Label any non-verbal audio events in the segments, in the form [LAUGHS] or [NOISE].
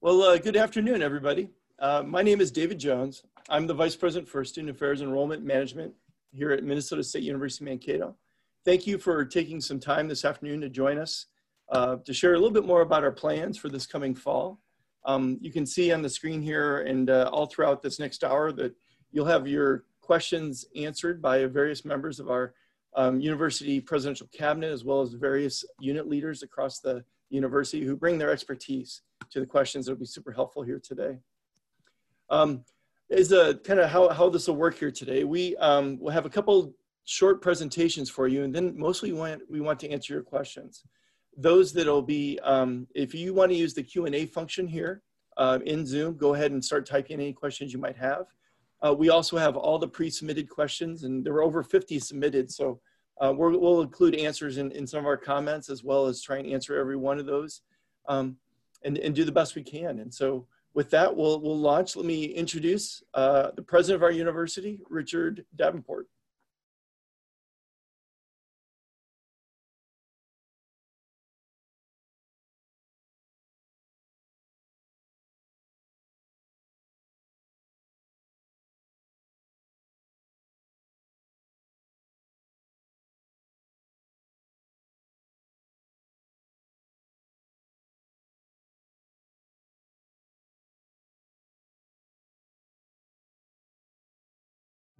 Well, uh, good afternoon, everybody. Uh, my name is David Jones. I'm the Vice President for Student Affairs Enrollment Management here at Minnesota State University Mankato. Thank you for taking some time this afternoon to join us uh, to share a little bit more about our plans for this coming fall. Um, you can see on the screen here and uh, all throughout this next hour that you'll have your questions answered by various members of our um, university presidential cabinet as well as various unit leaders across the university who bring their expertise to the questions that will be super helpful here today. Um, is a kind of how, how this will work here today. We um, will have a couple short presentations for you and then mostly we want, we want to answer your questions. Those that'll be, um, if you want to use the Q&A function here uh, in Zoom, go ahead and start typing any questions you might have. Uh, we also have all the pre-submitted questions and there were over 50 submitted. So uh, we will include answers in, in some of our comments as well as try and answer every one of those. Um, and, and do the best we can. And so with that, we'll, we'll launch. Let me introduce uh, the president of our university, Richard Davenport.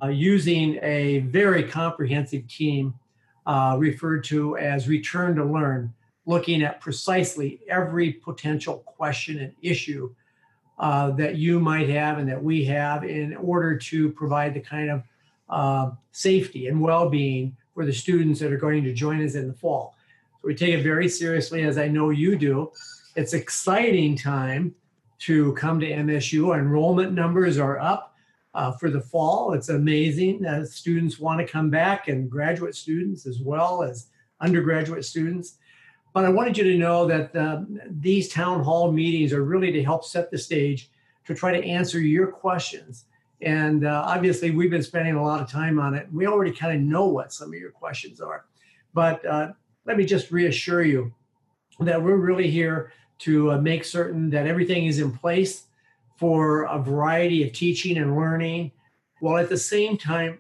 Uh, using a very comprehensive team uh, referred to as Return to Learn, looking at precisely every potential question and issue uh, that you might have and that we have in order to provide the kind of uh, safety and well-being for the students that are going to join us in the fall. So we take it very seriously, as I know you do. It's exciting time to come to MSU. Our enrollment numbers are up uh, for the fall. It's amazing. Uh, students want to come back and graduate students as well as undergraduate students. But I wanted you to know that uh, these town hall meetings are really to help set the stage to try to answer your questions. And uh, obviously, we've been spending a lot of time on it. We already kind of know what some of your questions are. But uh, let me just reassure you that we're really here to uh, make certain that everything is in place for a variety of teaching and learning, while at the same time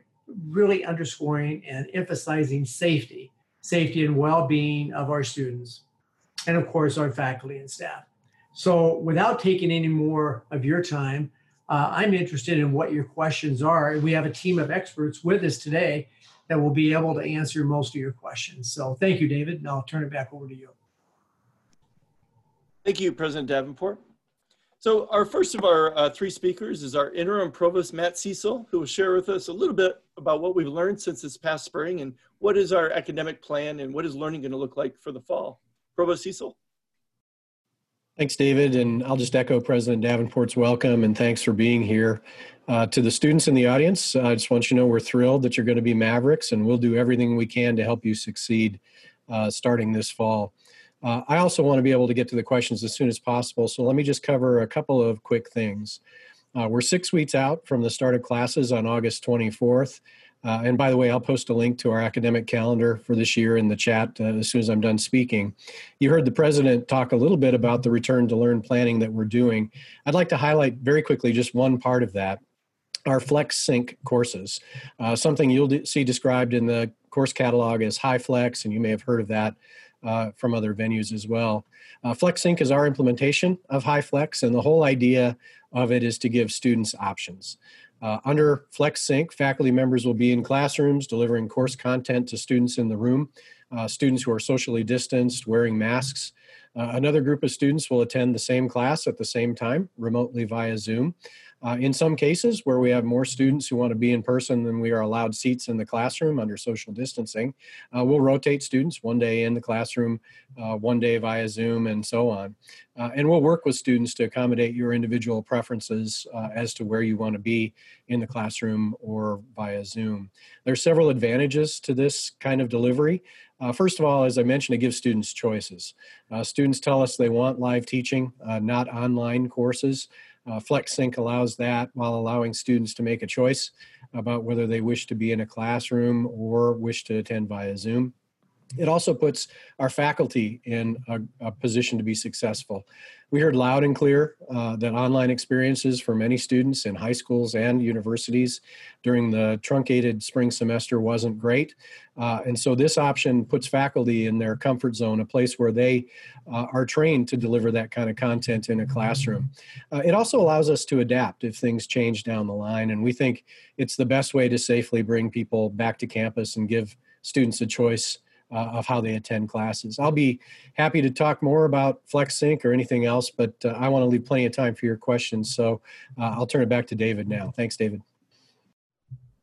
really underscoring and emphasizing safety, safety and well-being of our students, and of course our faculty and staff. So without taking any more of your time, uh, I'm interested in what your questions are. We have a team of experts with us today that will be able to answer most of your questions. So thank you, David, and I'll turn it back over to you. Thank you, President Davenport. So our first of our uh, three speakers is our interim provost, Matt Cecil, who will share with us a little bit about what we've learned since this past spring and what is our academic plan and what is learning going to look like for the fall. Provost Cecil. Thanks, David. And I'll just echo President Davenport's welcome and thanks for being here. Uh, to the students in the audience, I just want you to know we're thrilled that you're going to be Mavericks and we'll do everything we can to help you succeed uh, starting this fall. Uh, I also want to be able to get to the questions as soon as possible, so let me just cover a couple of quick things. Uh, we're six weeks out from the start of classes on August 24th. Uh, and by the way, I'll post a link to our academic calendar for this year in the chat uh, as soon as I'm done speaking. You heard the president talk a little bit about the return to learn planning that we're doing. I'd like to highlight very quickly just one part of that our Flex Sync courses, uh, something you'll see described in the course catalog as HyFlex and you may have heard of that uh, from other venues as well. Uh, FlexSync is our implementation of HyFlex, and the whole idea of it is to give students options. Uh, under FlexSync, faculty members will be in classrooms delivering course content to students in the room, uh, students who are socially distanced, wearing masks. Uh, another group of students will attend the same class at the same time, remotely via Zoom. Uh, in some cases where we have more students who want to be in person than we are allowed seats in the classroom under social distancing, uh, we'll rotate students one day in the classroom, uh, one day via Zoom, and so on. Uh, and we'll work with students to accommodate your individual preferences uh, as to where you want to be in the classroom or via Zoom. There are several advantages to this kind of delivery. Uh, first of all, as I mentioned, it gives students choices. Uh, students tell us they want live teaching, uh, not online courses. Uh, FlexSync allows that while allowing students to make a choice about whether they wish to be in a classroom or wish to attend via Zoom. it also puts our faculty in a, a, position to be successful. We heard loud and clear uh, that online experiences for many students in high schools and universities during the truncated spring semester wasn't great. Uh, and so this option puts faculty in their comfort zone, a place where they uh, are trained to deliver that kind of content in a classroom. Uh, it also allows us to adapt if things change down the line. And we think it's the best way to safely bring people back to campus and give students a choice uh, of how they attend classes. I'll be happy to talk more about FlexSync or anything else, but uh, I want to leave plenty of time for your questions. So uh, I'll turn it back to David now. Thanks, David.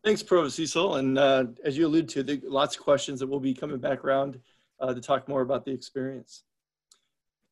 Thanks, Pro Cecil. And uh, as you alluded to, the, lots of questions that will be coming back around uh, to talk more about the experience.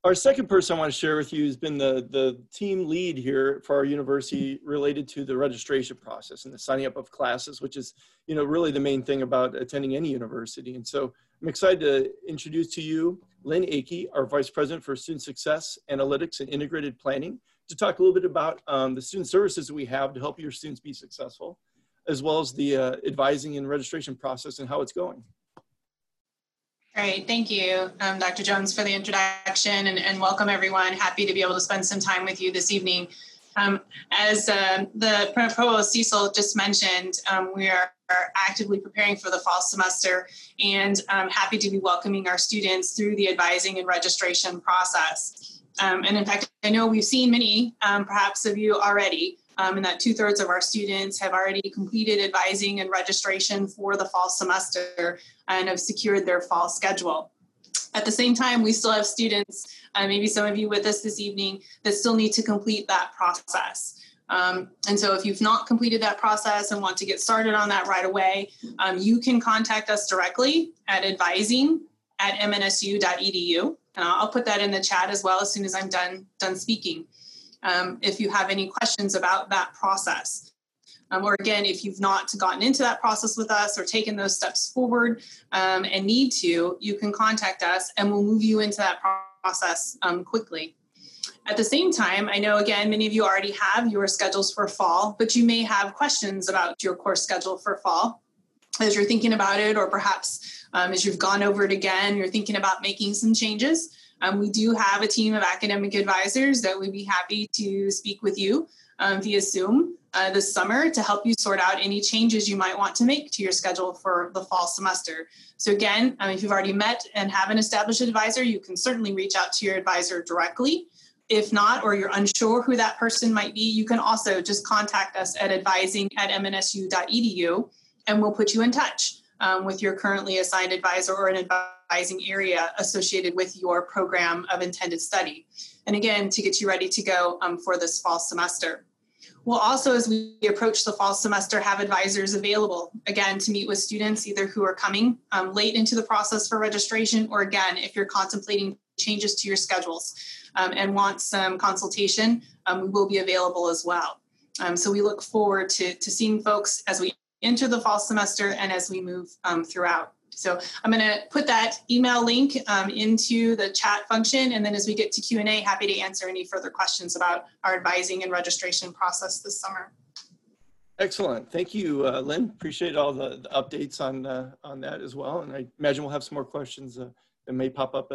Our second person I want to share with you has been the, the team lead here for our university related to the registration process and the signing up of classes, which is, you know, really the main thing about attending any university. And so I'm excited to introduce to you Lynn Akey, our Vice President for Student Success, Analytics, and Integrated Planning, to talk a little bit about um, the student services that we have to help your students be successful, as well as the uh, advising and registration process and how it's going. Great, thank you, um, Dr. Jones, for the introduction and, and, welcome everyone. Happy to be able to spend some time with you this evening. Um, as uh, the Provost Cecil just mentioned, um, we are, are, actively preparing for the fall semester and I'm happy to be welcoming our students through the advising and registration process. Um, and in fact, I know we've seen many, um, perhaps of you already, um, and that two thirds of our students have already completed advising and registration for the fall semester and have secured their fall schedule. At the same time, we still have students, uh, maybe some of you with us this evening, that still need to complete that process. Um, and so, if you've not completed that process and want to get started on that right away, um, you can contact us directly at advising at mnsu.edu. And I'll put that in the chat as well as soon as I'm done, done speaking um, if you have any questions about that process. Um, or again, if you've not gotten into that process with us or taken those steps forward um, and need to, you can contact us and we'll move you into that process um, quickly. At the same time, I know again, many of you already have your schedules for fall, but you may have questions about your course schedule for fall as you're thinking about it, or perhaps um, as you've gone over it again, you're thinking about making some changes. Um, we do have a team of academic advisors that would be happy to speak with you um, via Zoom uh, this summer to help you sort out any changes you might want to make to your schedule for the fall semester. So, again, um, if you've already met and have an established advisor, you can certainly reach out to your advisor directly. If not, or you're unsure who that person might be, you can also just contact us at advising at mnsu.edu and we'll put you in touch um, with your currently assigned advisor or an advising area associated with your program of intended study. And again, to get you ready to go um, for this fall semester. We'll also, as we approach the fall semester, have advisors available again to meet with students either who are coming um, late into the process for registration or again, if you're contemplating changes to your schedules um, and want some consultation, um, we will be available as well. Um, so we look forward to, to seeing folks as we enter the fall semester and as we move um, throughout. So I'm going to put that email link um, into the chat function, and then as we get to Q and A, happy to answer any further questions about our advising and registration process this summer. Excellent, thank you, uh, Lynn. Appreciate all the, the updates on uh, on that as well, and I imagine we'll have some more questions uh, that may pop up.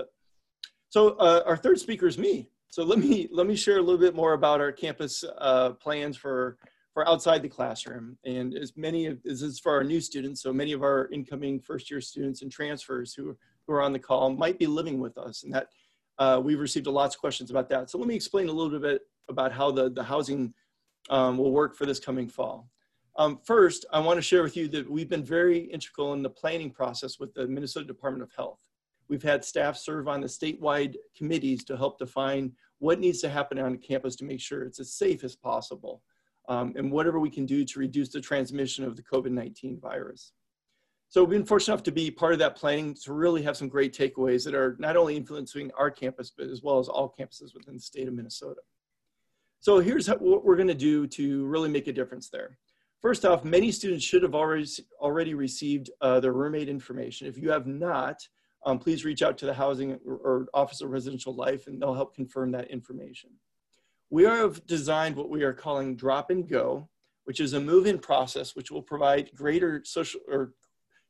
So uh, our third speaker is me. So let me let me share a little bit more about our campus uh, plans for for outside the classroom. And as many of this is for our new students, so many of our incoming first year students and transfers who, who are on the call might be living with us. And that uh, we've received a lots of questions about that. So let me explain a little bit about how the, the housing um, will work for this coming fall. Um, first, I want to share with you that we've been very integral in the planning process with the Minnesota Department of Health. We've had staff serve on the statewide committees to help define what needs to happen on campus to make sure it's as safe as possible um, and whatever we can do to reduce the transmission of the COVID-19 virus. So we've been fortunate enough to be part of that planning to really have some great takeaways that are not only influencing our campus, but as well as all campuses within the state of Minnesota. So here's how, what we're gonna do to really make a difference there. First off, many students should have already, already received uh, their roommate information. If you have not, um, please reach out to the Housing or, Office of Residential Life and they'll help confirm that information. We have designed what we are calling drop and go, which is a move-in process which will provide greater social or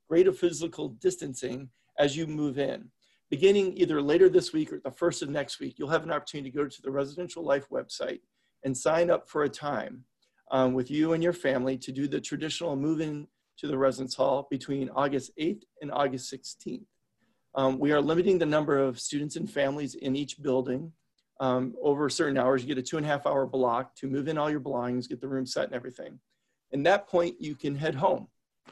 greater physical distancing as you move in. Beginning either later this week or the first of next week, you'll have an opportunity to go to the Residential Life website and sign up for a time um, with you and your family to do the traditional move in to the residence hall between August 8th and August 16th. Um, we are limiting the number of students and families in each building um, over certain hours. You get a two and a half hour block to move in all your belongings, get the room set and everything. And that point, you can head home.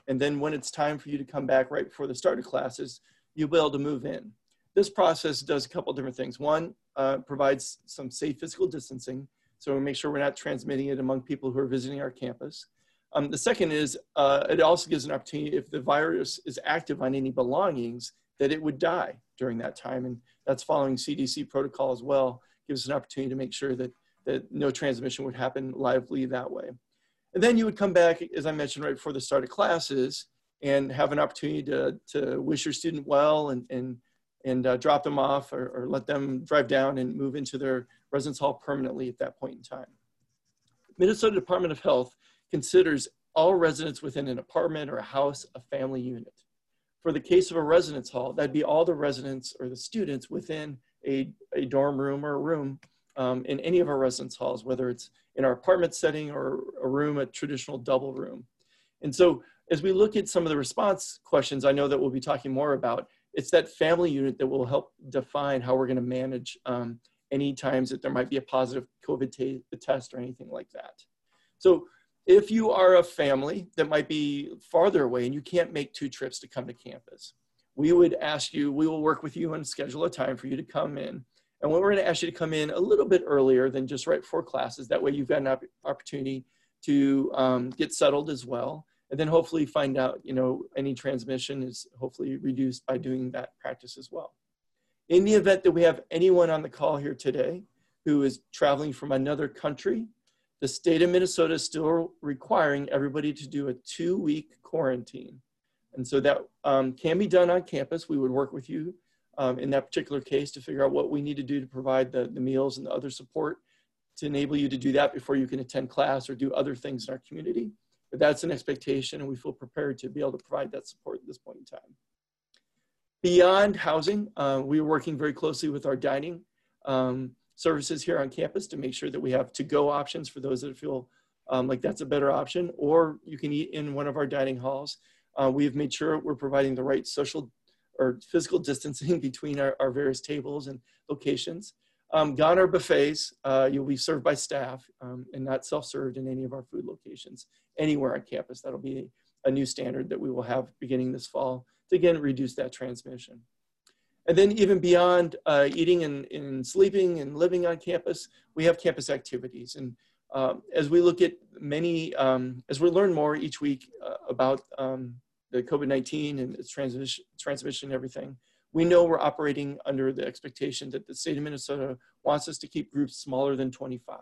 And then when it's time for you to come back right before the start of classes, you'll be able to move in. This process does a couple different things. One, uh, provides some safe physical distancing. So we make sure we're not transmitting it among people who are visiting our campus. Um, the second is uh, it also gives an opportunity if the virus is active on any belongings that it would die during that time. And that's following CDC protocol as well, gives us an opportunity to make sure that, that no transmission would happen lively that way. And then you would come back, as I mentioned right before the start of classes, and have an opportunity to, to wish your student well and, and, and uh, drop them off or, or let them drive down and move into their residence hall permanently at that point in time. Minnesota Department of Health considers all residents within an apartment or a house a family unit. For the case of a residence hall, that'd be all the residents or the students within a, a dorm room or a room um, in any of our residence halls, whether it's in our apartment setting or a room, a traditional double room. And so as we look at some of the response questions, I know that we'll be talking more about, it's that family unit that will help define how we're gonna manage um, any times that there might be a positive COVID test or anything like that. So if you are a family that might be farther away and you can't make two trips to come to campus, we would ask you, we will work with you and schedule a time for you to come in. And we're going to ask you to come in a little bit earlier than just right before classes. That way you've got an opportunity to um, get settled as well. And then hopefully find out, you know, any transmission is hopefully reduced by doing that practice as well. In the event that we have anyone on the call here today who is traveling from another country the state of Minnesota is still requiring everybody to do a two week quarantine. And so that um, can be done on campus. We would work with you um, in that particular case to figure out what we need to do to provide the, the meals and the other support to enable you to do that before you can attend class or do other things in our community. But that's an expectation and we feel prepared to be able to provide that support at this point in time. Beyond housing, uh, we are working very closely with our dining um, services here on campus to make sure that we have to-go options for those that feel um, like that's a better option, or you can eat in one of our dining halls. Uh, we have made sure we're providing the right social or physical distancing [LAUGHS] between our, our various tables and locations. Um, gone are buffets. Uh, you'll be served by staff um, and not self-served in any of our food locations anywhere on campus. That'll be a new standard that we will have beginning this fall to again reduce that transmission. And then even beyond uh, eating and, and, sleeping and living on campus, we have campus activities. And um, as we look at many, um, as we learn more each week uh, about um, the COVID-19 and its transmission, transmission and everything, we know we're operating under the expectation that the state of Minnesota wants us to keep groups smaller than 25.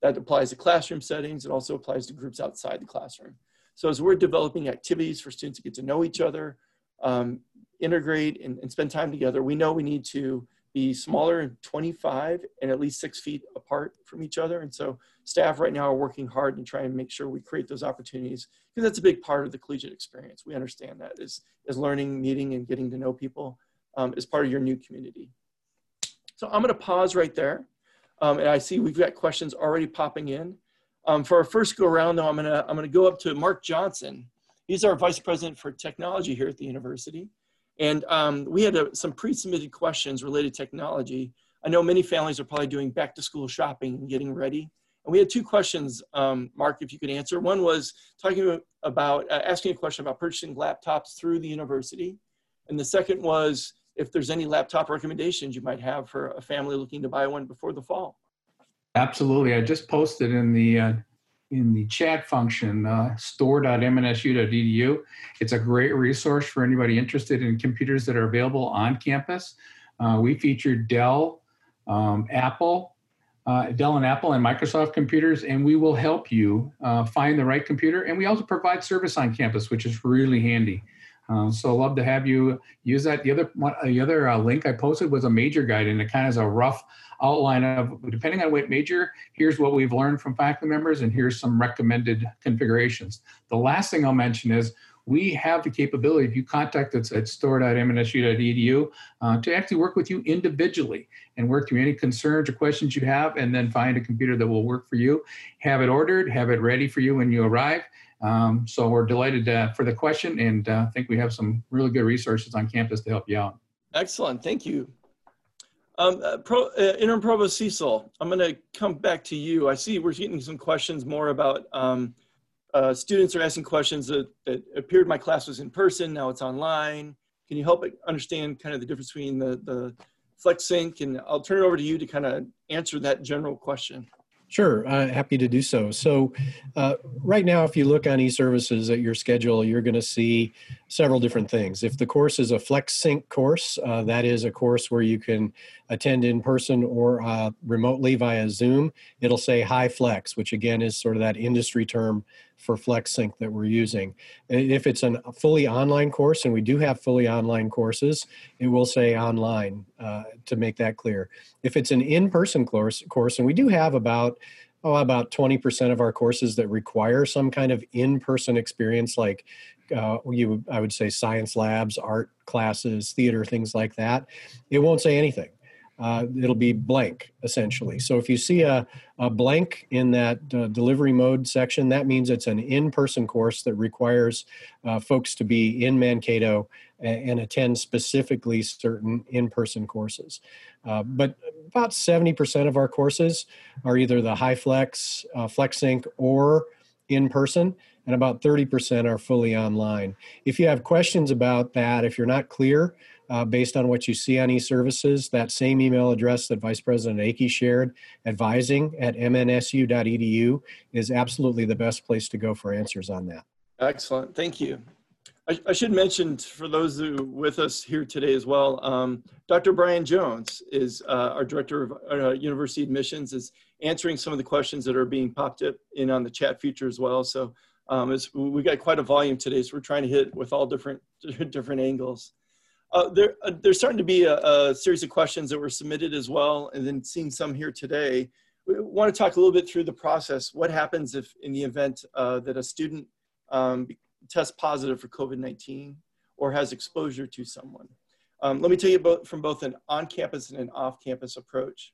That applies to classroom settings. It also applies to groups outside the classroom. So as we're developing activities for students to get to know each other, um, integrate and, and, spend time together, we know we need to be smaller and 25 and at least six feet apart from each other. And so staff right now are working hard and try and make sure we create those opportunities because that's a big part of the collegiate experience. We understand that is, is learning, meeting, and getting to know people um, as part of your new community. So I'm gonna pause right there. Um, and I see we've got questions already popping in. Um, for our first go around though, I'm gonna, I'm gonna go up to Mark Johnson. He's our Vice President for Technology here at the university. And um, we had a, some pre-submitted questions related to technology. I know many families are probably doing back to school shopping and getting ready. And we had two questions, um, Mark, if you could answer. One was talking about, uh, asking a question about purchasing laptops through the university. And the second was if there's any laptop recommendations you might have for a family looking to buy one before the fall. Absolutely. I just posted in the uh, in the chat function, uh, store.mnsu.edu. It's a great resource for anybody interested in computers that are available on campus. Uh, we feature Dell, um, Apple, uh, Dell and Apple and Microsoft computers, and we will help you uh, find the right computer. And we also provide service on campus, which is really handy. Uh, so love to have you use that. The other one, the other uh, link I posted was a major guide, and it kind of is a rough outline of depending on what major. Here's what we've learned from faculty members, and here's some recommended configurations. The last thing I'll mention is we have the capability, if you contact us at store.mnsu.edu, uh, to actually work with you individually and work through any concerns or questions you have, and then find a computer that will work for you. Have it ordered, have it ready for you when you arrive. Um, so we're delighted uh, for the question, and uh, I think we have some really good resources on campus to help you out. Excellent, thank you. Um, uh, Pro, uh, Interim Provost Cecil, I'm going to come back to you. I see we're getting some questions more about um, uh, students are asking questions that, that appeared my class was in person, now it's online. Can you help understand kind of the difference between the, the FlexSync? And I'll turn it over to you to kind of answer that general question. Sure, uh, happy to do so. So, uh, right now, if you look on eServices at your schedule, you're going to see several different things. If the course is a Flex Sync course, uh, that is a course where you can attend in person or uh, remotely via Zoom. It'll say HyFlex, which again is sort of that industry term for FlexSync that we're using. If it's a fully online course, and we do have fully online courses, it will say online uh, to make that clear. If it's an in-person course, course, and we do have about oh about 20% of our courses that require some kind of in-person experience, like uh, you I would say science labs, art classes, theater, things like that. It won't say anything uh, it'll be blank essentially. So if you see a, a blank in that uh, delivery mode section, that means it's an in-person course that requires uh, folks to be in Mankato and, and attend specifically certain in-person courses. Uh, but about 70% of our courses are either the HyFlex, uh, FlexSync, or in person, and about 30% are fully online. If you have questions about that, if you're not clear, uh, based on what you see on eServices. That same email address that Vice President Akey shared, advising at mnsu.edu, is absolutely the best place to go for answers on that. Excellent. Thank you. I, I should mention for those who with us here today as well, um, Dr. Brian Jones is uh, our Director of uh, University Admissions, is answering some of the questions that are being popped up in on the chat feature as well. So um, we got quite a volume today, so we're trying to hit with all different [LAUGHS] different angles. Uh, there, uh, there's starting to be a, a, series of questions that were submitted as well, and then seeing some here today. We want to talk a little bit through the process. What happens if, in the event uh, that a student um, tests positive for COVID-19 or has exposure to someone? Um, let me tell you about from both an on-campus and an off-campus approach.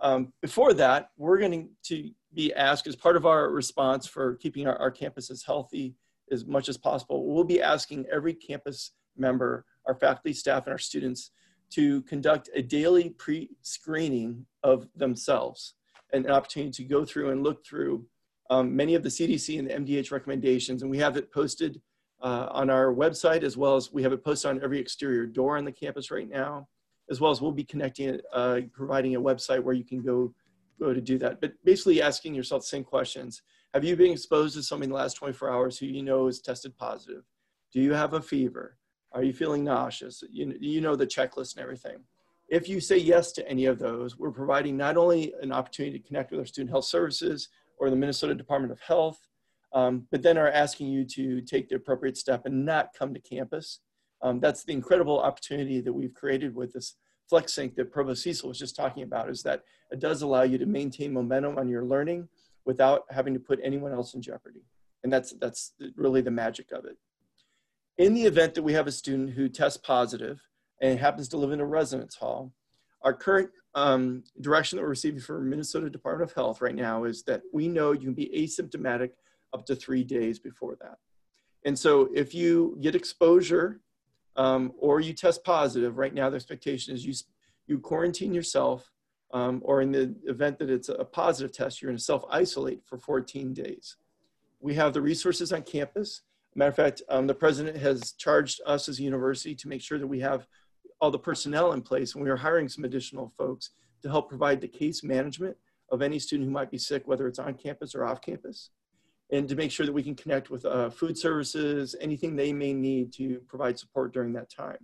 Um, before that, we're going to be asked as part of our response for keeping our, our campuses healthy as much as possible. We'll be asking every campus member our faculty, staff, and our students to conduct a daily pre-screening of themselves and an opportunity to go through and look through um, many of the CDC and the MDH recommendations. And we have it posted uh, on our website as well as we have it posted on every exterior door on the campus right now, as well as we'll be connecting it, uh, providing a website where you can go, go to do that. But basically asking yourself the same questions. Have you been exposed to somebody in the last 24 hours who you know is tested positive? Do you have a fever? Are you feeling nauseous? You, you know the checklist and everything. If you say yes to any of those, we're providing not only an opportunity to connect with our student health services or the Minnesota Department of Health, um, but then are asking you to take the appropriate step and not come to campus. Um, that's the incredible opportunity that we've created with this FlexSync that Provost Cecil was just talking about is that it does allow you to maintain momentum on your learning without having to put anyone else in jeopardy. And that's, that's really the magic of it in the event that we have a student who tests positive and happens to live in a residence hall, our current um, direction that we're receiving from the Minnesota Department of Health right now is that we know you can be asymptomatic up to three days before that. And so if you get exposure um, or you test positive, right now the expectation is you, you quarantine yourself um, or in the event that it's a positive test, you're to self-isolate for 14 days. We have the resources on campus Matter of fact, um, the president has charged us as a university to make sure that we have all the personnel in place, and we are hiring some additional folks to help provide the case management of any student who might be sick, whether it's on campus or off campus, and to make sure that we can connect with uh, food services, anything they may need to provide support during that time.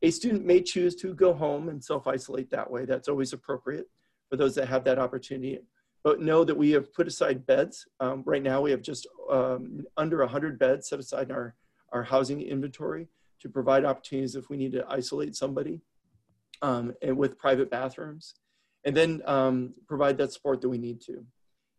A student may choose to go home and self-isolate that way. That's always appropriate for those that have that opportunity but know that we have put aside beds. Um, right now, we have just um, under 100 beds set aside in our, our housing inventory to provide opportunities if we need to isolate somebody um, and with private bathrooms, and then um, provide that support that we need to.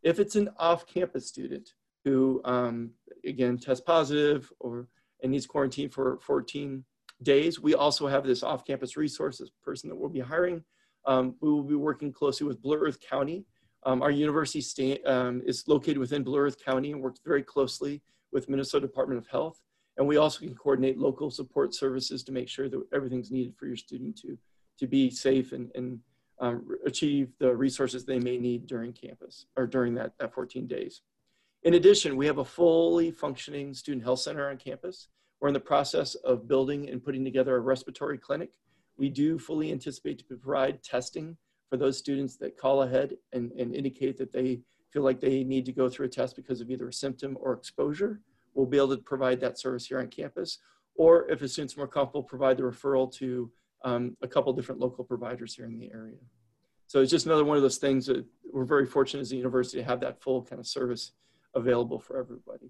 If it's an off-campus student who, um, again, tests positive or and needs quarantine for 14 days. We also have this off-campus resources person that we'll be hiring. Um, we will be working closely with Blue Earth County. Um, our university sta- um, is located within Blue Earth County and works very closely with Minnesota Department of Health. And we also can coordinate local support services to make sure that everything's needed for your student to, to be safe and, and um, achieve the resources they may need during campus or during that, that 14 days. In addition, we have a fully functioning student health center on campus. We're in the process of building and putting together a respiratory clinic. We do fully anticipate to provide testing for those students that call ahead and, and indicate that they feel like they need to go through a test because of either a symptom or exposure. We'll be able to provide that service here on campus. Or if a student's more comfortable, provide the referral to um, a couple different local providers here in the area. So it's just another one of those things that we're very fortunate as a university to have that full kind of service available for everybody.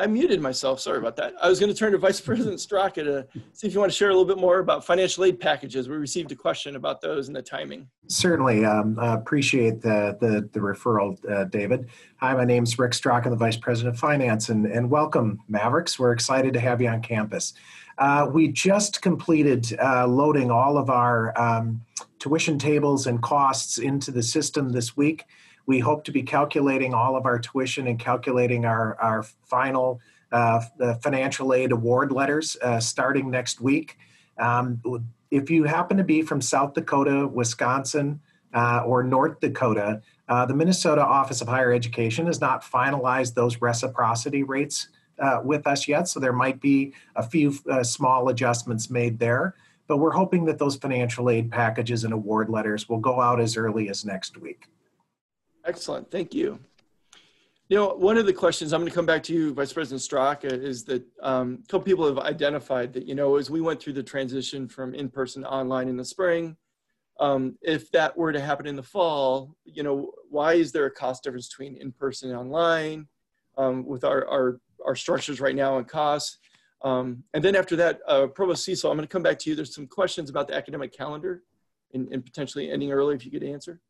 I muted myself. Sorry about that. I was going to turn to Vice President Straka to see if you want to share a little bit more about financial aid packages. We received a question about those and the timing. Certainly. Um, uh, appreciate the, the, the referral, uh, David. Hi, my name is Rick Straka, the Vice President of Finance, and, and welcome, Mavericks. We're excited to have you on campus. Uh, we just completed uh, loading all of our um, tuition tables and costs into the system this week. We hope to be calculating all of our tuition and calculating our, our final uh, financial aid award letters uh, starting next week. Um, if you happen to be from South Dakota, Wisconsin, uh, or North Dakota, uh, the Minnesota Office of Higher Education has not finalized those reciprocity rates uh, with us yet, so there might be a few uh, small adjustments made there. But we're hoping that those financial aid packages and award letters will go out as early as next week. Excellent, thank you. You know, one of the questions, I'm going to come back to you, Vice President Straka, is that um, a couple people have identified that, you know, as we went through the transition from in-person to online in the spring, um, if that were to happen in the fall, you know, why is there a cost difference between in-person and online um, with our, our, our structures right now and costs? Um, and then after that, uh, Provost Cecil, I'm going to come back to you. There's some questions about the academic calendar and, and potentially ending early if you could answer.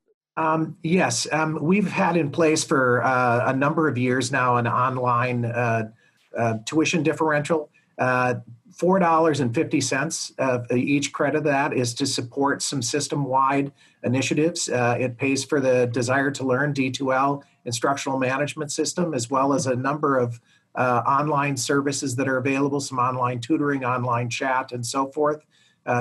Um, yes, um, we've had in place for uh, a number of years now an online uh, uh, tuition differential. Uh, Four dollars and fifty cents of each credit of that is to support some system-wide initiatives. Uh, it pays for the Desire to Learn D2L instructional management system, as well as a number of uh, online services that are available, some online tutoring, online chat, and so forth,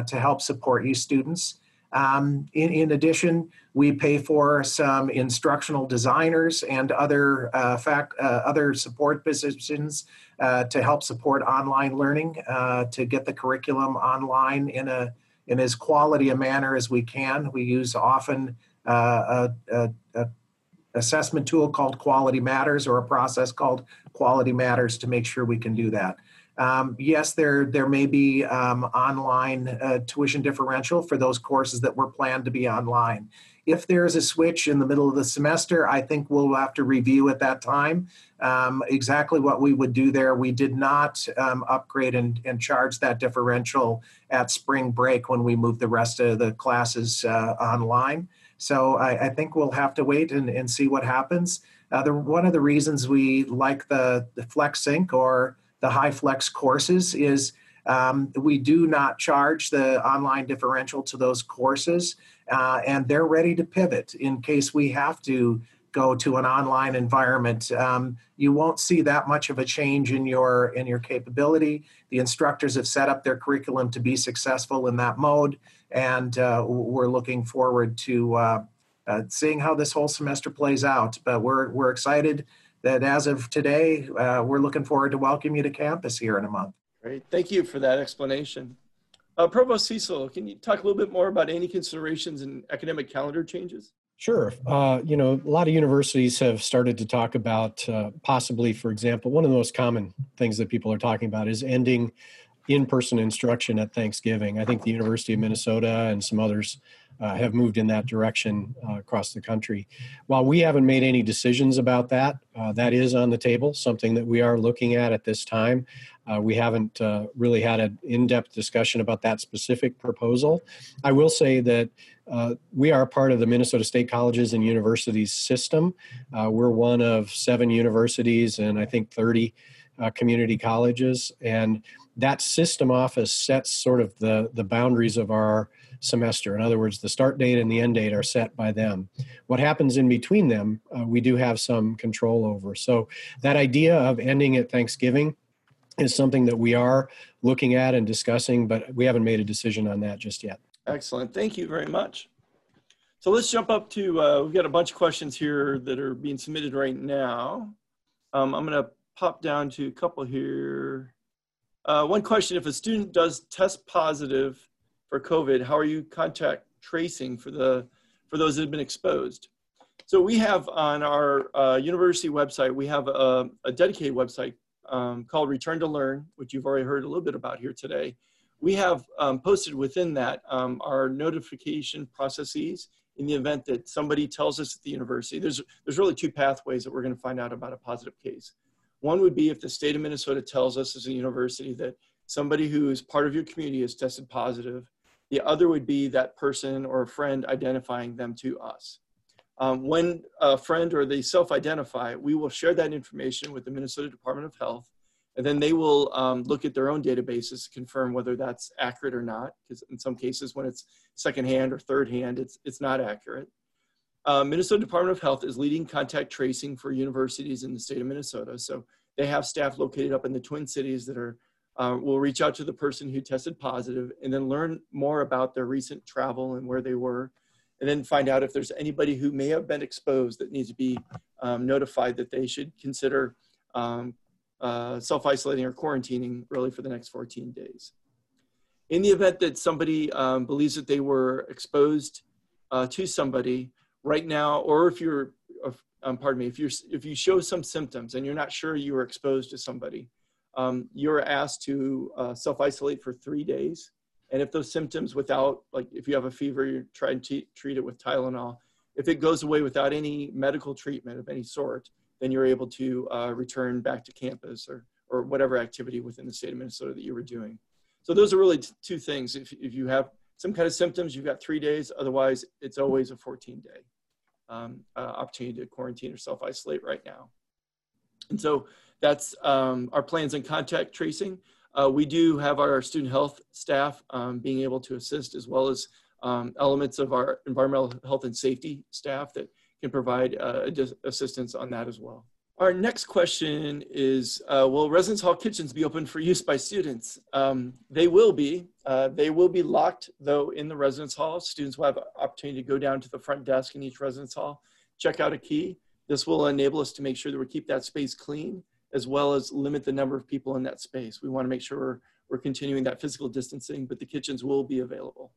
to help support you students. Um, in, in, addition, we pay for some instructional designers and other uh, fact, uh, other support positions uh, to help support online learning, uh, to get the curriculum online in a in as quality a manner as we can. We use often uh, a, a, a assessment tool called Quality Matters or a process called Quality Matters to make sure we can do that. Um, yes, there there may be um, online uh, tuition differential for those courses that were planned to be online. If there is a switch in the middle of the semester, I think we'll have to review at that time um, exactly what we would do there. We did not um, upgrade and, and charge that differential at spring break when we moved the rest of the classes uh, online. So I, I, think we'll have to wait and, and see what happens. Uh, the, one of the reasons we like the, the FlexSync or the HyFlex courses is um, we do not charge the online differential to those courses, uh, and they're ready to pivot in case we have to go to an online environment. Um, you won't see that much of a change in your in your capability. The instructors have set up their curriculum to be successful in that mode, and uh, we're looking forward to uh, uh seeing how this whole semester plays out. But we're we're excited that as of today, uh, we're looking forward to welcome you to campus here in a month. Great, thank you for that explanation. Uh, Provost Cecil, can you talk a little bit more about any considerations in academic calendar changes? Sure. Uh, you know, a lot of universities have started to talk about uh, possibly, for example, one of the most common things that people are talking about is ending in person instruction at Thanksgiving. I think the University of Minnesota and some others uh, have moved in that direction uh, across the country. While we haven't made any decisions about that, uh, that is on the table, something that we are looking at at this time. Uh, we haven't uh, really had an in depth discussion about that specific proposal. I will say that uh, we are part of the Minnesota State Colleges and Universities system. we're one of seven universities and I think 30 uh, community colleges. And that system office sets sort of the, the boundaries of our semester. In other words, the start date and the end date are set by them. What happens in between them, uh, we do have some control over. So that idea of ending at Thanksgiving is something that we are looking at and discussing, but we haven't made a decision on that just yet. Excellent. Thank you very much. So let's jump up to, uh, we've got a bunch of questions here that are being submitted right now. Um, I'm going to pop down to a couple here. Uh, one question, if a student does test positive for COVID, how are you contact tracing for, the, for those that have been exposed? So we have on our uh, university website, we have a, a dedicated website um, called Return to Learn, which you've already heard a little bit about here today. We have um, posted within that um, our notification processes in the event that somebody tells us at the university. There's, there's really two pathways that we're going to find out about a positive case. One would be if the state of Minnesota tells us as a university that somebody who is part of your community has tested positive. The other would be that person or a friend identifying them to us. Um, when a friend or they self-identify, we will share that information with the Minnesota Department of Health, and then they will um, look at their own databases to confirm whether that's accurate or not. Because in some cases, when it's secondhand or third hand, it's it's not accurate. Uh, Minnesota Department of Health is leading contact tracing for universities in the state of Minnesota. So they have staff located up in the Twin Cities that are uh, will reach out to the person who tested positive and then learn more about their recent travel and where they were and then find out if there's anybody who may have been exposed that needs to be um, notified that they should consider um, uh, self-isolating or quarantining really for the next 14 days. In the event that somebody um, believes that they were exposed uh, to somebody right now, or if you're, um, pardon me, if you're if you show some symptoms and you're not sure you were exposed to somebody, um, you're asked to uh, self-isolate for three days and if those symptoms without, like if you have a fever, you try and treat it with Tylenol. If it goes away without any medical treatment of any sort, then you're able to uh, return back to campus or, or whatever activity within the state of Minnesota that you were doing. So those are really two things. If, if you have some kind of symptoms, you've got three days. Otherwise, it's always a 14 day um, uh, opportunity to quarantine or self isolate right now. And so that's um, our plans on contact tracing. Uh, we do have our student health staff um, being able to assist as well as um, elements of our environmental health and safety staff that can provide uh, assistance on that as well. Our next question is, uh, will residence hall kitchens be open for use by students? Um, they will be. Uh, they will be locked though in the residence hall. Students will have opportunity to go down to the front desk in each residence hall, check out a key. This will enable us to make sure that we keep that space clean as well as limit the number of people in that space. We want to make sure we're, we're continuing that physical distancing, but the kitchens will be available.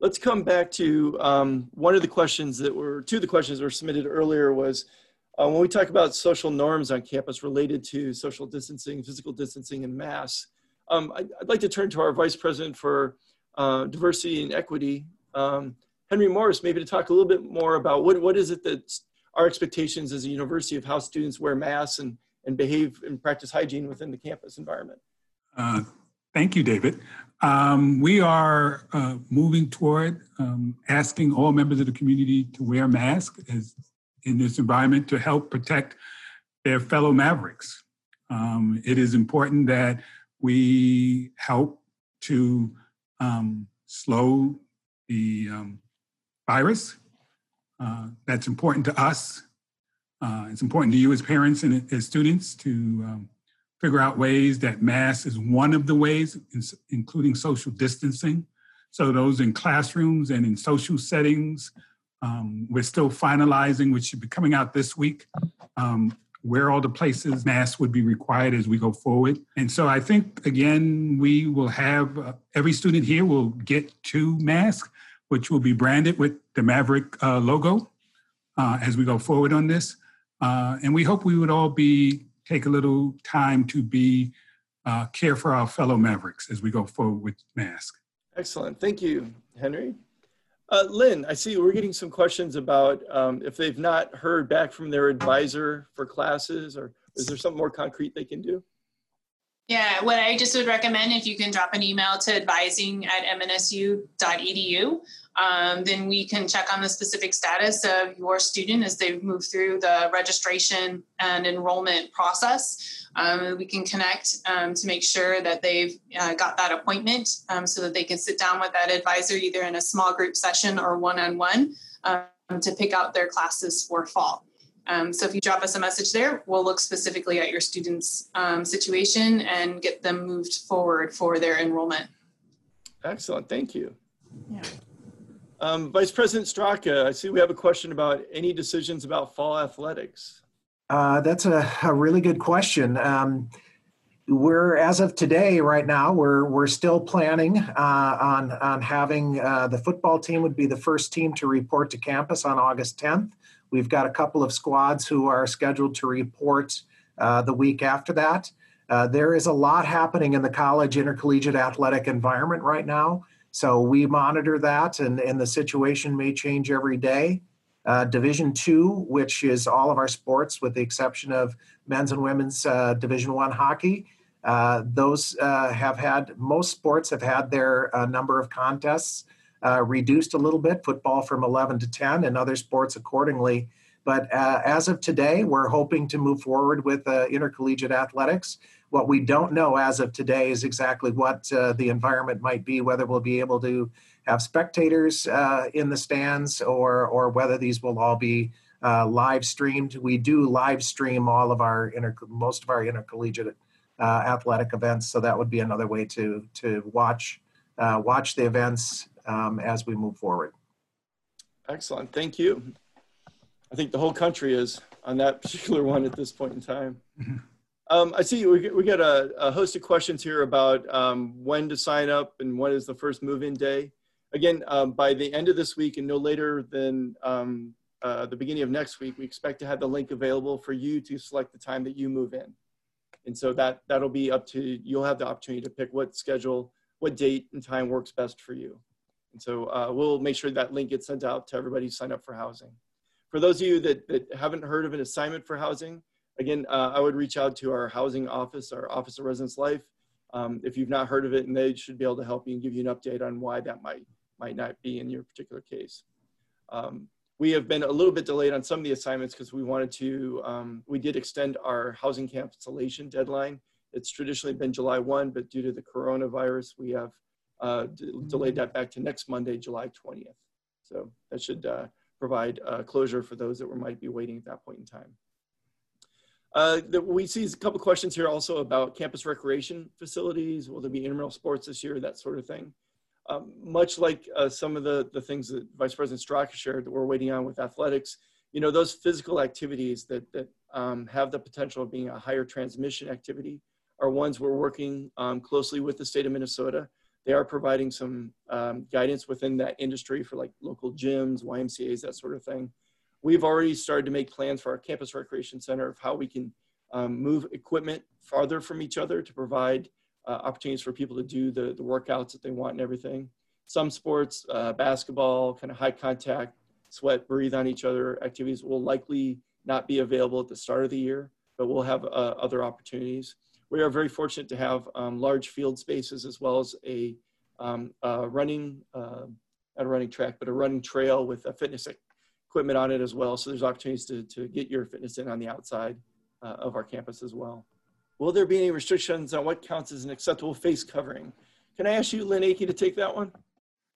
Let's come back to um, one of the questions that were, two of the questions that were submitted earlier was uh, when we talk about social norms on campus related to social distancing, physical distancing, and masks. Um, I, would like to turn to our Vice President for uh, Diversity and Equity, um, Henry Morris, maybe to talk a little bit more about what, what is it that our expectations as a university of how students wear masks and and behave and practice hygiene within the campus environment. Uh, thank you, David. Um, we are uh, moving toward um, asking all members of the community to wear masks as, in this environment to help protect their fellow Mavericks. Um, it is important that we help to um, slow the um, virus. Uh, that's important to us uh, it's important to you as parents and as students to um, figure out ways that mass is one of the ways, including social distancing. So those in classrooms and in social settings, um, we're still finalizing, which should be coming out this week, um, where all the places masks would be required as we go forward. And so I think, again, we will have, uh, every student here will get two masks, which will be branded with the Maverick uh, logo uh, as we go forward on this. Uh, and we hope we would all be take a little time to be uh, care for our fellow Mavericks as we go forward with mask. Excellent, thank you, Henry. Uh, Lynn, I see we're getting some questions about um, if they've not heard back from their advisor for classes, or is there something more concrete they can do? Yeah, what I just would recommend if you can drop an email to advising at mnsu.edu, um, then we can check on the specific status of your student as they move through the registration and enrollment process. Um, we can connect um, to make sure that they've uh, got that appointment um, so that they can sit down with that advisor either in a small group session or one on one to pick out their classes for fall. Um, so if you drop us a message there, we'll look specifically at your student's um, situation and get them moved forward for their enrollment. Excellent, thank you. Yeah. Um, Vice President Straka, I see we have a question about any decisions about fall athletics. Uh, that's a, a, really good question. Um, we're as of today, right now, we're we're still planning uh, on on having uh, the football team would be the first team to report to campus on August 10th. We've got a couple of squads who are scheduled to report uh, the week after that. Uh, there is a lot happening in the college intercollegiate athletic environment right now. So we monitor that, and, and the situation may change every day. Uh, Division two, which is all of our sports with the exception of men's and women's uh, Division one hockey, uh, those uh, have had most sports have had their number of contests uh, reduced a little bit, football from 11 to 10, and other sports accordingly. But uh, as of today, we're hoping to move forward with uh, intercollegiate athletics. What we don't know as of today is exactly what uh, the environment might be, whether we'll be able to have spectators uh, in the stands or, or whether these will all be uh, live streamed. We do live stream all of our inter- most of our intercollegiate athletic events, so that would be another way to to watch watch the events um, as we move forward. Excellent, thank you. I think the whole country is on that [LAUGHS] particular one at this point in time. [LAUGHS] Um, I see we, we got a, a, host of questions here about um, when to sign up and when is the first move-in day. Again, um, by the end of this week and no later than um, uh, the beginning of next week, we expect to have the link available for you to select the time that you move in. And so that, that'll be up to, you'll have the opportunity to pick what schedule, what date and time works best for you. And so uh, we'll make sure that link gets sent out to everybody who signed up for housing. For those of you that, that haven't heard of an assignment for housing, again, uh, I would reach out to our housing office, our Office of Residence Life, um, if you've not heard of it, and they should be able to help you and give you an update on why that might, might not be in your particular case. Um, we have been a little bit delayed on some of the assignments because we wanted to, um, we did extend our housing cancellation deadline. It's traditionally been July 1, but due to the coronavirus, we have uh, delayed that back to next Monday, July 20th. So that should uh, provide uh, closure for those that were, might be waiting at that point in time. Uh, we see a couple questions here also about campus recreation facilities. Will there be intramural sports this year? That sort of thing. Um, much like uh, some of the, the things that Vice President Straka shared that we're waiting on with athletics, you know, those physical activities that, that um, have the potential of being a higher transmission activity are ones we're working um, closely with the state of Minnesota they are providing some um, guidance within that industry for like local gyms, YMCAs, that sort of thing. We've already started to make plans for our campus recreation center of how we can um, move equipment farther from each other to provide uh, opportunities for people to do the, the workouts that they want and everything. Some sports, uh, basketball, kind of high contact, sweat, breathe on each other activities will likely not be available at the start of the year, but we'll have uh, other opportunities we are very fortunate to have um, large field spaces as well as a, um, a running, uh, not a running track, but a running trail with a fitness equipment on it as well. So there's opportunities to, to get your fitness in on the outside uh, of our campus as well. Will there be any restrictions on what counts as an acceptable face covering? Can I ask you, Lynn Akey, to take that one?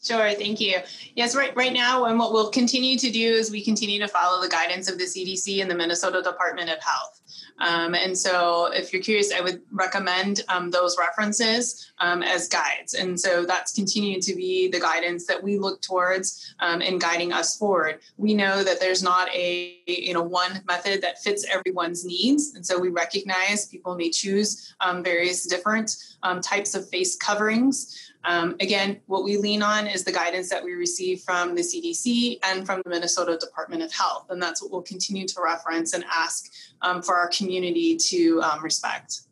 Sure, thank you. Yes, right, right now, and what we'll continue to do is we continue to follow the guidance of the CDC and the Minnesota Department of Health. Um, and so, if you're curious, I would recommend um, those references um, as guides. And so, that's continued to be the guidance that we look towards um, in guiding us forward. We know that there's not a you know one method that fits everyone's needs, and so we recognize people may choose um, various different um, types of face coverings. Um, again, what we lean on is the guidance that we receive from the CDC and from the Minnesota Department of Health. And that's what we'll continue to reference and ask um, for our community to um, respect.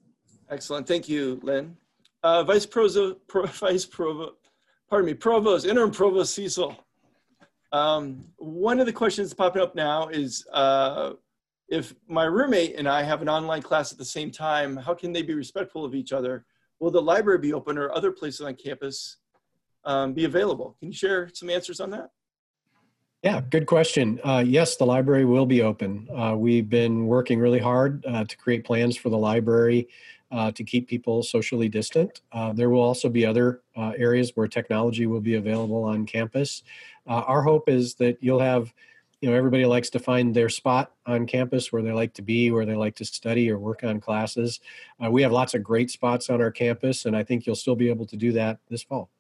Excellent. Thank you, Lynn. Uh, Vice Provo, Pro, [LAUGHS] Vice Provo, pardon me, Provost, Interim Provost Cecil. Um, one of the questions popping up now is uh, if my roommate and I have an online class at the same time, how can they be respectful of each other? Will the library be open or other places on campus um, be available? Can you share some answers on that? Yeah, good question. Uh, yes, the library will be open. Uh, we've been working really hard uh, to create plans for the library uh, to keep people socially distant. Uh, there will also be other uh, areas where technology will be available on campus. our hope is that you'll have, you know, everybody likes to find their spot on campus where they like to be, where they like to study or work on classes. we have lots of great spots on our campus, and I think you'll still be able to do that this fall.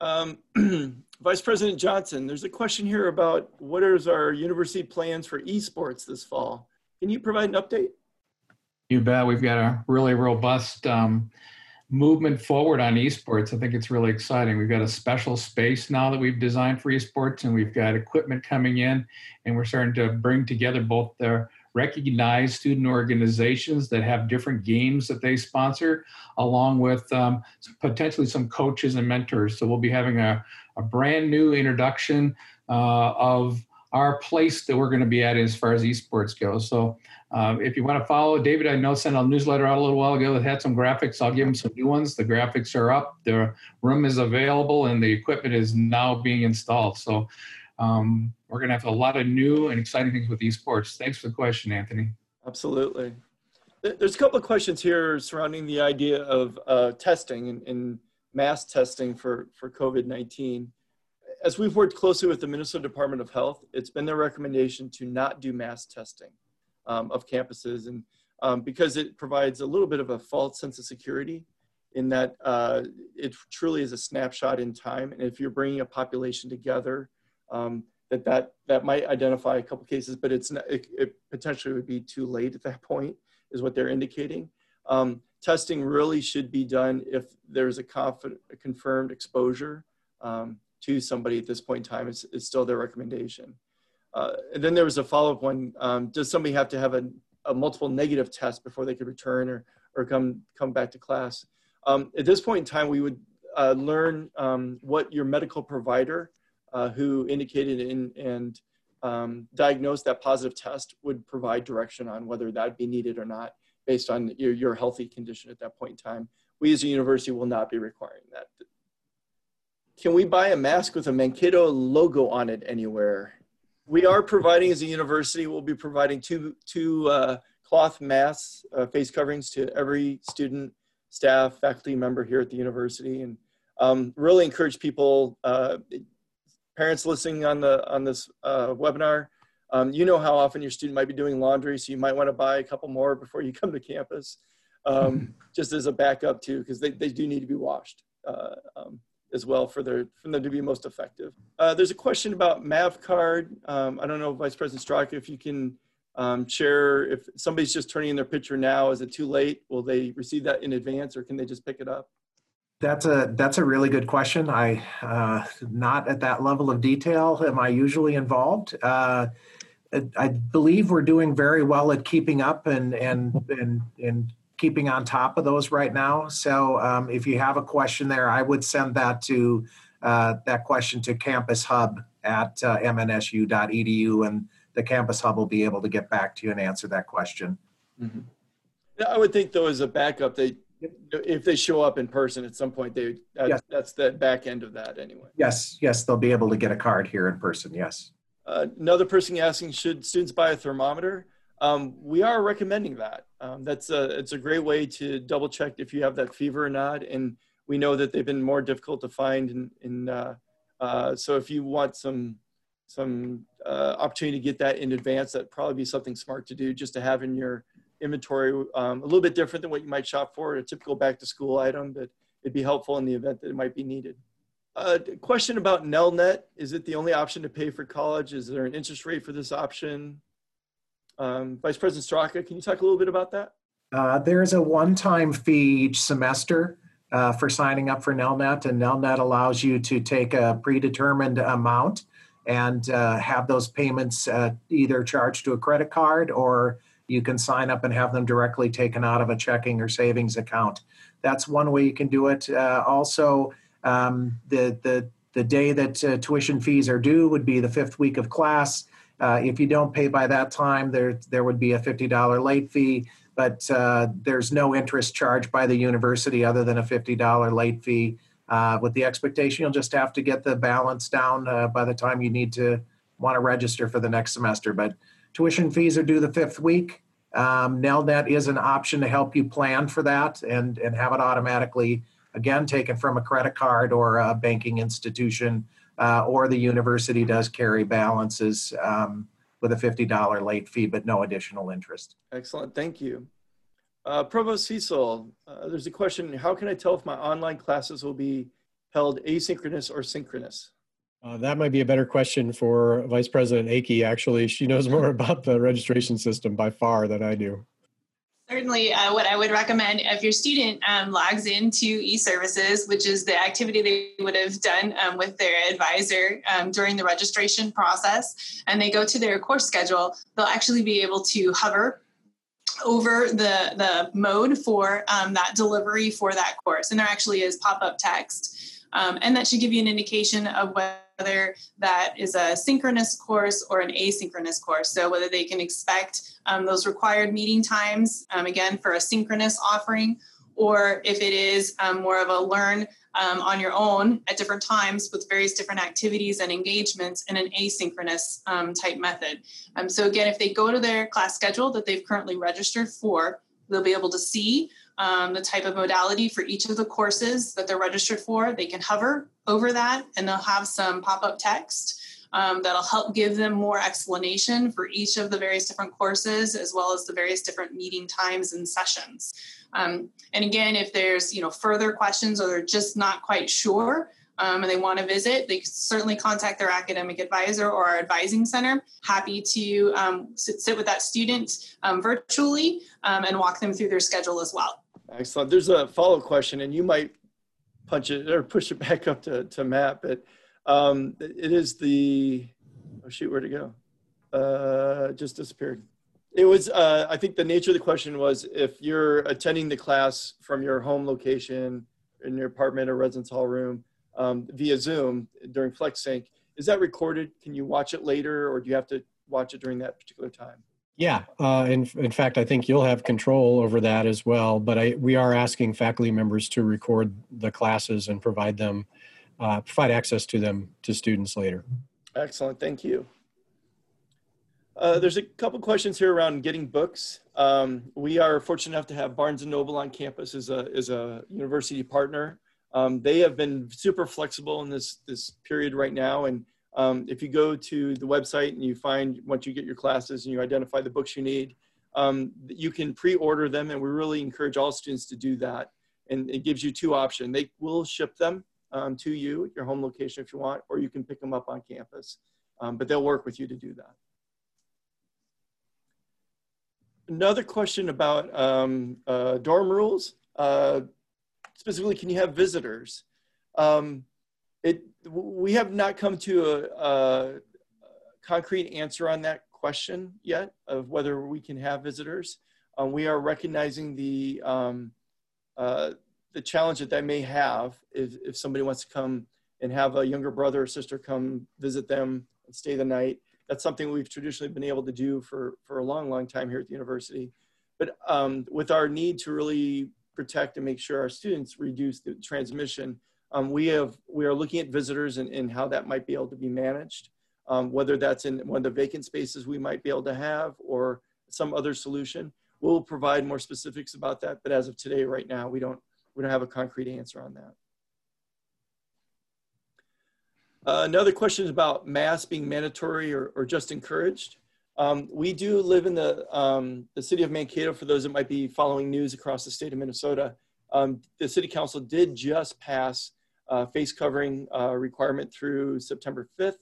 Um, [CLEARS THROAT] Vice President Johnson, there's a question here about what is our university plans for esports this fall? Can you provide an update? You bet. We've got a really robust um, movement forward on esports. I think it's really exciting. We've got a special space now that we've designed for esports, and we've got equipment coming in, and we're starting to bring together both the recognized student organizations that have different games that they sponsor, along with um, potentially some coaches and mentors. So we'll be having a, a brand new introduction uh, of our place that we're going to be at as far as esports goes. So um, if you want to follow David, I know sent a newsletter out a little while ago that had some graphics. I'll give him some new ones. The graphics are up, the room is available, and the equipment is now being installed. So um, we're going to have a lot of new and exciting things with esports. Thanks for the question, Anthony. Absolutely. There's a couple of questions here surrounding the idea of uh, testing and, and mass testing for, for COVID-19 as we've worked closely with the Minnesota Department of Health, it's been their recommendation to not do mass testing um, of campuses, and um, because it provides a little bit of a false sense of security in that uh, it truly is a snapshot in time. And if you're bringing a population together, um, that, that that might identify a couple cases, but it's not, it, it, potentially would be too late at that point, is what they're indicating. Um, testing really should be done if there's a, a confirmed exposure um, to somebody at this point in time. It's, it's still their recommendation. Uh, and then there was a follow-up one. Um, does somebody have to have a, a, multiple negative test before they could return or, or come, come back to class? Um, at this point in time, we would uh, learn um, what your medical provider uh, who indicated in, and um, diagnosed that positive test would provide direction on whether that would be needed or not based on your, your healthy condition at that point in time. We as a university will not be requiring that. Can we buy a mask with a Mankato logo on it anywhere? We are providing as a university, we'll be providing two, two uh, cloth masks, uh, face coverings to every student, staff, faculty member here at the university. And um, really encourage people, uh, parents listening on, the, on this uh, webinar, um, you know how often your student might be doing laundry, so you might want to buy a couple more before you come to campus, um, [LAUGHS] just as a backup too, because they, they do need to be washed. As well for their for them to be most effective. Uh, there's a question about MavCard. Um, I don't know, Vice President Straka, if you can um, share if somebody's just turning in their picture now, is it too late? Will they receive that in advance, or can they just pick it up? That's a that's a really good question. I uh, not at that level of detail am I usually involved. Uh, I believe we're doing very well at keeping up and and and and keeping on top of those right now. So um, if you have a question there, I would send that to uh, that question to Campus Hub at uh, mnsu.edu, and the Campus Hub will be able to get back to you and answer that question. Mm-hmm. I would think though, as a backup, they if they show up in person at some point, they that, yes. that's the back end of that anyway. Yes, yes, they'll be able to get a card here in person. Yes. Uh, another person asking, should students buy a thermometer? Um, we are recommending that. Um, that's a, it's a great way to double check if you have that fever or not. And we know that they've been more difficult to find. And, uh, uh, so if you want some, some uh, opportunity to get that in advance, that'd probably be something smart to do just to have in your inventory, um, a little bit different than what you might shop for, a typical back to school item, but it'd be helpful in the event that it might be needed. Uh, question about Nelnet. Is it the only option to pay for college? Is there an interest rate for this option? Um, Vice President Straka, can you talk a little bit about that? Uh, there's a one-time fee each semester uh, for signing up for Nelnet, and Nelnet allows you to take a predetermined amount and uh, have those payments uh, either charged to a credit card or you can sign up and have them directly taken out of a checking or savings account. That's one way you can do it. Uh, also, um, the the the day that uh, tuition fees are due would be the fifth week of class Uh, if you don't pay by that time, there there would be a fifty dollar late fee, but uh, there's no interest charged by the university other than a fifty dollar late fee. Uh, with the expectation, you'll just have to get the balance down uh, by the time you need to want to register for the next semester. But tuition fees are due the fifth week. Um, NELNET is an option to help you plan for that and and have it automatically again taken from a credit card or a banking institution uh, or the university does carry balances um, with a $50 late fee, but no additional interest. Excellent, thank you. Uh, Provost Cecil, uh, there's a question, how can I tell if my online classes will be held asynchronous or synchronous? Uh, that might be a better question for Vice President Akey. Actually, she knows more [LAUGHS] about the registration system by far than I do. Certainly, uh, what I would recommend if your student um, logs into e-services, which is the activity they would have done um, with their advisor um, during the registration process, and they go to their course schedule, they'll actually be able to hover over the, the mode for um, that delivery for that course. And there actually is pop-up text. Um, and that should give you an indication of whether that is a synchronous course or an asynchronous course. So whether they can expect um, those required meeting times, um, again, for a synchronous offering, or if it is um, more of a learn um, on your own at different times with various different activities and engagements in an asynchronous um, type method. so again, if they go to their class schedule that they've currently registered for, they'll be able to see um, the type of modality for each of the courses that they're registered for. They can hover over that and they'll have some pop up text um, that'll help give them more explanation for each of the various different courses as well as the various different meeting times and sessions. Um, and again, if there's you know further questions or they're just not quite sure, um, and they want to visit, they certainly contact their academic advisor or our advising center. Happy to um, sit, sit, with that student um, virtually um, and walk them through their schedule as well. Excellent. There's a follow question, and you might punch it or push it back up to, to Matt, but um, it is the, oh shoot, where'd it go? Uh, just disappeared. It was, uh, I think the nature of the question was if you're attending the class from your home location in your apartment or residence hall room um, via Zoom during FlexSync, is that recorded? Can you watch it later or do you have to watch it during that particular time? Yeah, uh, in, in fact, I think you'll have control over that as well. But I, we are asking faculty members to record the classes and provide them, uh, provide access to them to students later. Excellent, thank you. Uh, there's a couple questions here around getting books. Um, we are fortunate enough to have Barnes & Noble on campus as a, as a university partner. Um, they have been super flexible in this, this period right now and um, if you go to the website and you find once you get your classes and you identify the books you need, um, you can pre-order them and we really encourage all students to do that. And it gives you two options. They will ship them um, to you at your home location if you want, or you can pick them up on campus. Um, but they'll work with you to do that. Another question about um, uh, dorm rules. Uh, specifically, can you have visitors? Um, it we have not come to a, a, concrete answer on that question yet of whether we can have visitors. Um, we are recognizing the um, uh, the challenge that that may have if, if somebody wants to come and have a younger brother or sister come visit them and stay the night. That's something we've traditionally been able to do for, for a long, long time here at the university. But um, with our need to really protect and make sure our students reduce the transmission, um, we have we are looking at visitors and, and how that might be able to be managed, um, whether that's in one of the vacant spaces we might be able to have or some other solution. We'll provide more specifics about that, but as of today, right now, we don't we don't have a concrete answer on that. Uh, another question is about masks being mandatory or, or just encouraged. Um, we do live in the, um, the city of Mankato, for those that might be following news across the state of Minnesota. Um, the city council did just pass uh, face covering uh, requirement through September 5th.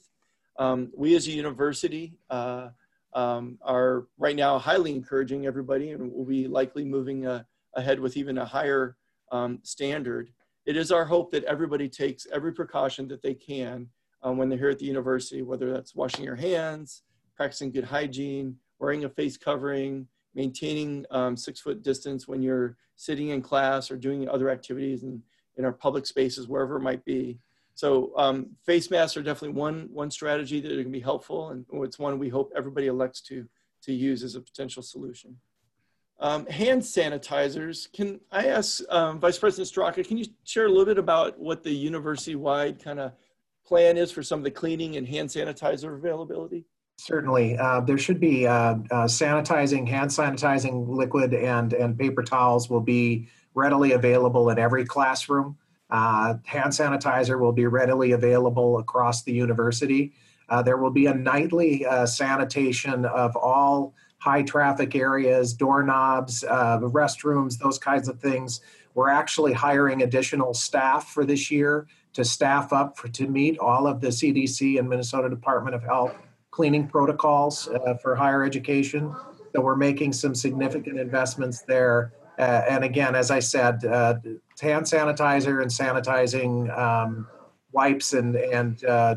Um, we as a university uh, um, are right now highly encouraging everybody and will be likely moving uh, ahead with even a higher um, standard. It is our hope that everybody takes every precaution that they can um, when they're here at the university, whether that's washing your hands, practicing good hygiene, wearing a face covering, maintaining um, six foot distance when you're sitting in class or doing other activities and in our public spaces, wherever it might be. So um, face masks are definitely one one strategy that can be helpful, and it's one we hope everybody elects to to use as a potential solution. Um, hand sanitizers. Can I ask um, Vice President Straka, can you share a little bit about what the university-wide kind of plan is for some of the cleaning and hand sanitizer availability? Certainly. Uh, there should be uh, uh, sanitizing, hand sanitizing liquid and, and paper towels will be readily available in every classroom. Uh, hand sanitizer will be readily available across the university. Uh, there will be a nightly uh, sanitation of all high traffic areas, doorknobs, restrooms, those kinds of things. We're actually hiring additional staff for this year to staff up for, to meet all of the CDC and Minnesota Department of Health cleaning protocols uh, for higher education. So we're making some significant investments there. Uh, and again, as I said, uh, hand sanitizer and sanitizing um, wipes and and, uh,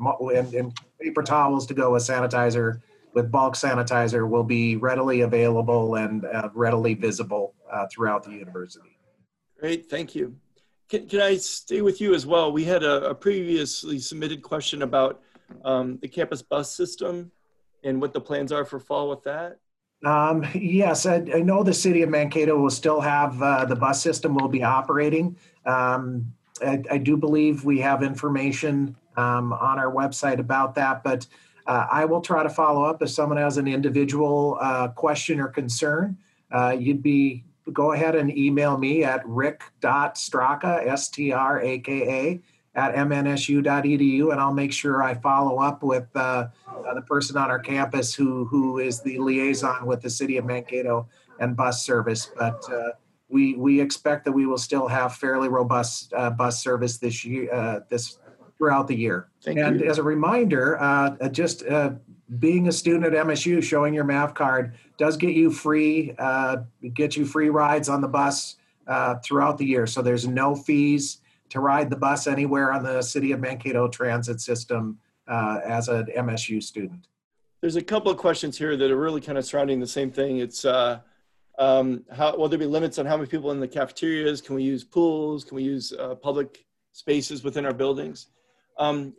and, and paper towels to go with sanitizer with bulk sanitizer will be readily available and uh, readily visible uh, throughout the university. Great, thank you. Can, can I stay with you as well? We had a, a previously submitted question about um, the campus bus system and what the plans are for fall with that? Um, yes, I, I, know the city of Mankato will still have uh, the bus system will be operating. Um, I, I, do believe we have information um, on our website about that, but uh, I will try to follow up if someone has an individual uh, question or concern. Uh, you'd be go ahead and email me at rick.straka, S T R A K A, at mnsu.edu, and I'll make sure I follow up with uh, uh, the person on our campus who who is the liaison with the city of Mankato and bus service. But uh, we we expect that we will still have fairly robust uh, bus service this year uh, this throughout the year. Thank and you. as a reminder, uh, just being a student at MSU, showing your MAV card does get you free get you free rides on the bus throughout the year. So there's no fees to ride the bus anywhere on the City of Mankato transit system uh, as an MSU student. There's a couple of questions here that are really kind of surrounding the same thing. It's uh, um, how will there be limits on how many people in the cafeterias? Can we use pools? Can we use uh, public spaces within our buildings? Um,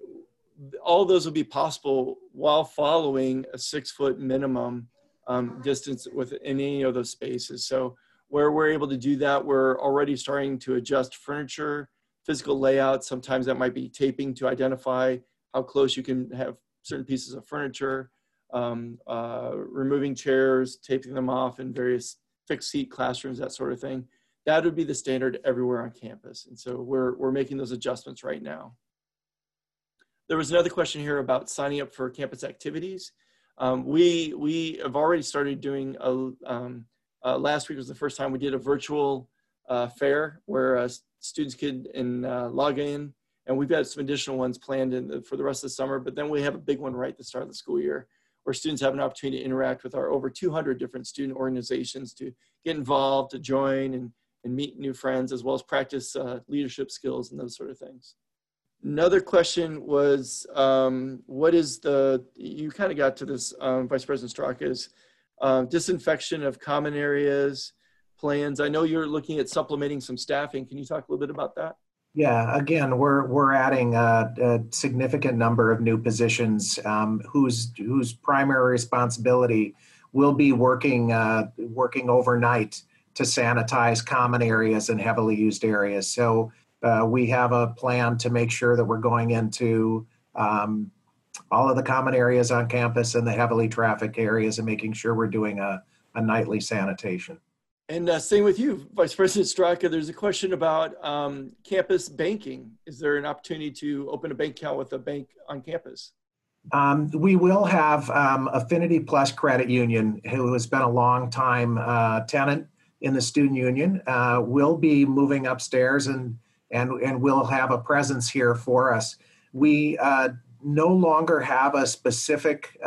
all those will be possible while following a six foot minimum um, distance within any of those spaces. So where we're able to do that, we're already starting to adjust furniture physical layout. Sometimes that might be taping to identify how close you can have certain pieces of furniture, um, uh, removing chairs, taping them off in various fixed seat classrooms, that sort of thing. That would be the standard everywhere on campus. And so we're, we're making those adjustments right now. There was another question here about signing up for campus activities. Um, we, we have already started doing, a, um, uh, last week was the first time we did a virtual uh, fair where uh, students could uh, log in. And we've got some additional ones planned the, for the rest of the summer. But then we have a big one right at the start of the school year where students have an opportunity to interact with our over 200 different student organizations to get involved, to join, and, and meet new friends, as well as practice uh, leadership skills and those sort of things. Another question was, um, what is the, you kind of got to this, um, Vice President Straka, is uh, disinfection of common areas, plans? I know you're looking at supplementing some staffing. Can you talk a little bit about that? Yeah, again, we're we're adding a, a significant number of new positions um, whose whose primary responsibility will be working uh, working overnight to sanitize common areas and heavily used areas. So uh, we have a plan to make sure that we're going into um, all of the common areas on campus and the heavily trafficked areas and making sure we're doing a, a nightly sanitation. And uh, same with you, Vice President Straka. There's a question about um, campus banking. Is there an opportunity to open a bank account with a bank on campus? Um, we will have um, Affinity Plus Credit Union, who has been a long time uh, tenant in the student union, uh, will be moving upstairs and and and will have a presence here for us. We uh, no longer have a specific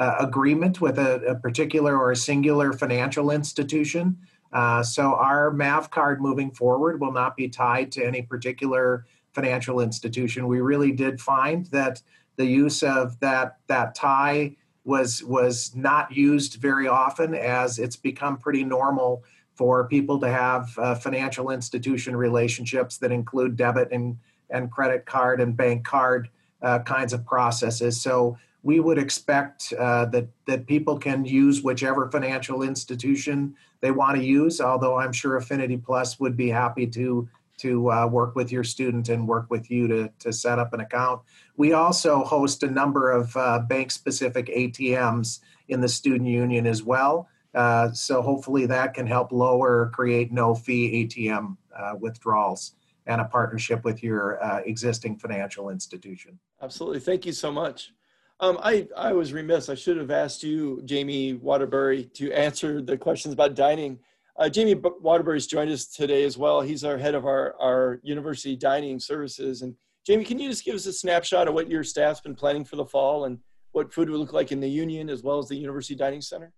uh, agreement with a, a, particular or a singular financial institution. Uh, so our MAV card moving forward will not be tied to any particular financial institution. We really did find that the use of that that tie was was not used very often, as it's become pretty normal for people to have uh, financial institution relationships that include debit and and credit card and bank card uh, kinds of processes. So we would expect uh, that that people can use whichever financial institution they want to use. Although I'm sure Affinity Plus would be happy to to uh, work with your student and work with you to to set up an account. We also host a number of uh, bank specific ATMs in the student union as well. Uh, so hopefully that can help lower create no fee ATM uh, withdrawals and a partnership with your uh, existing financial institution. Absolutely. Thank you so much. Um, I, I was remiss. I should have asked you, Jamie Waterbury, to answer the questions about dining. Uh, Jamie Waterbury's joined us today as well. He's our head of our, our university dining services. And Jamie, can you just give us a snapshot of what your staff's been planning for the fall and what food would look like in the union as well as the university dining center?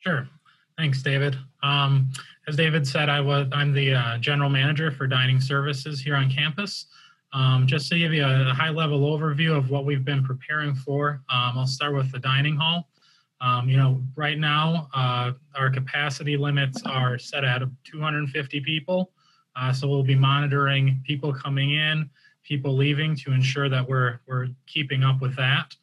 Sure. Thanks, David. Um, as David said, I was I'm the uh, general manager for dining services here on campus. Um, just to give you a high level overview of what we've been preparing for, um, I'll start with the dining hall. Um, you know, right now, uh, our capacity limits are set at 250 people. Uh, so we'll be monitoring people coming in, people leaving to ensure that we're, we're keeping up with that.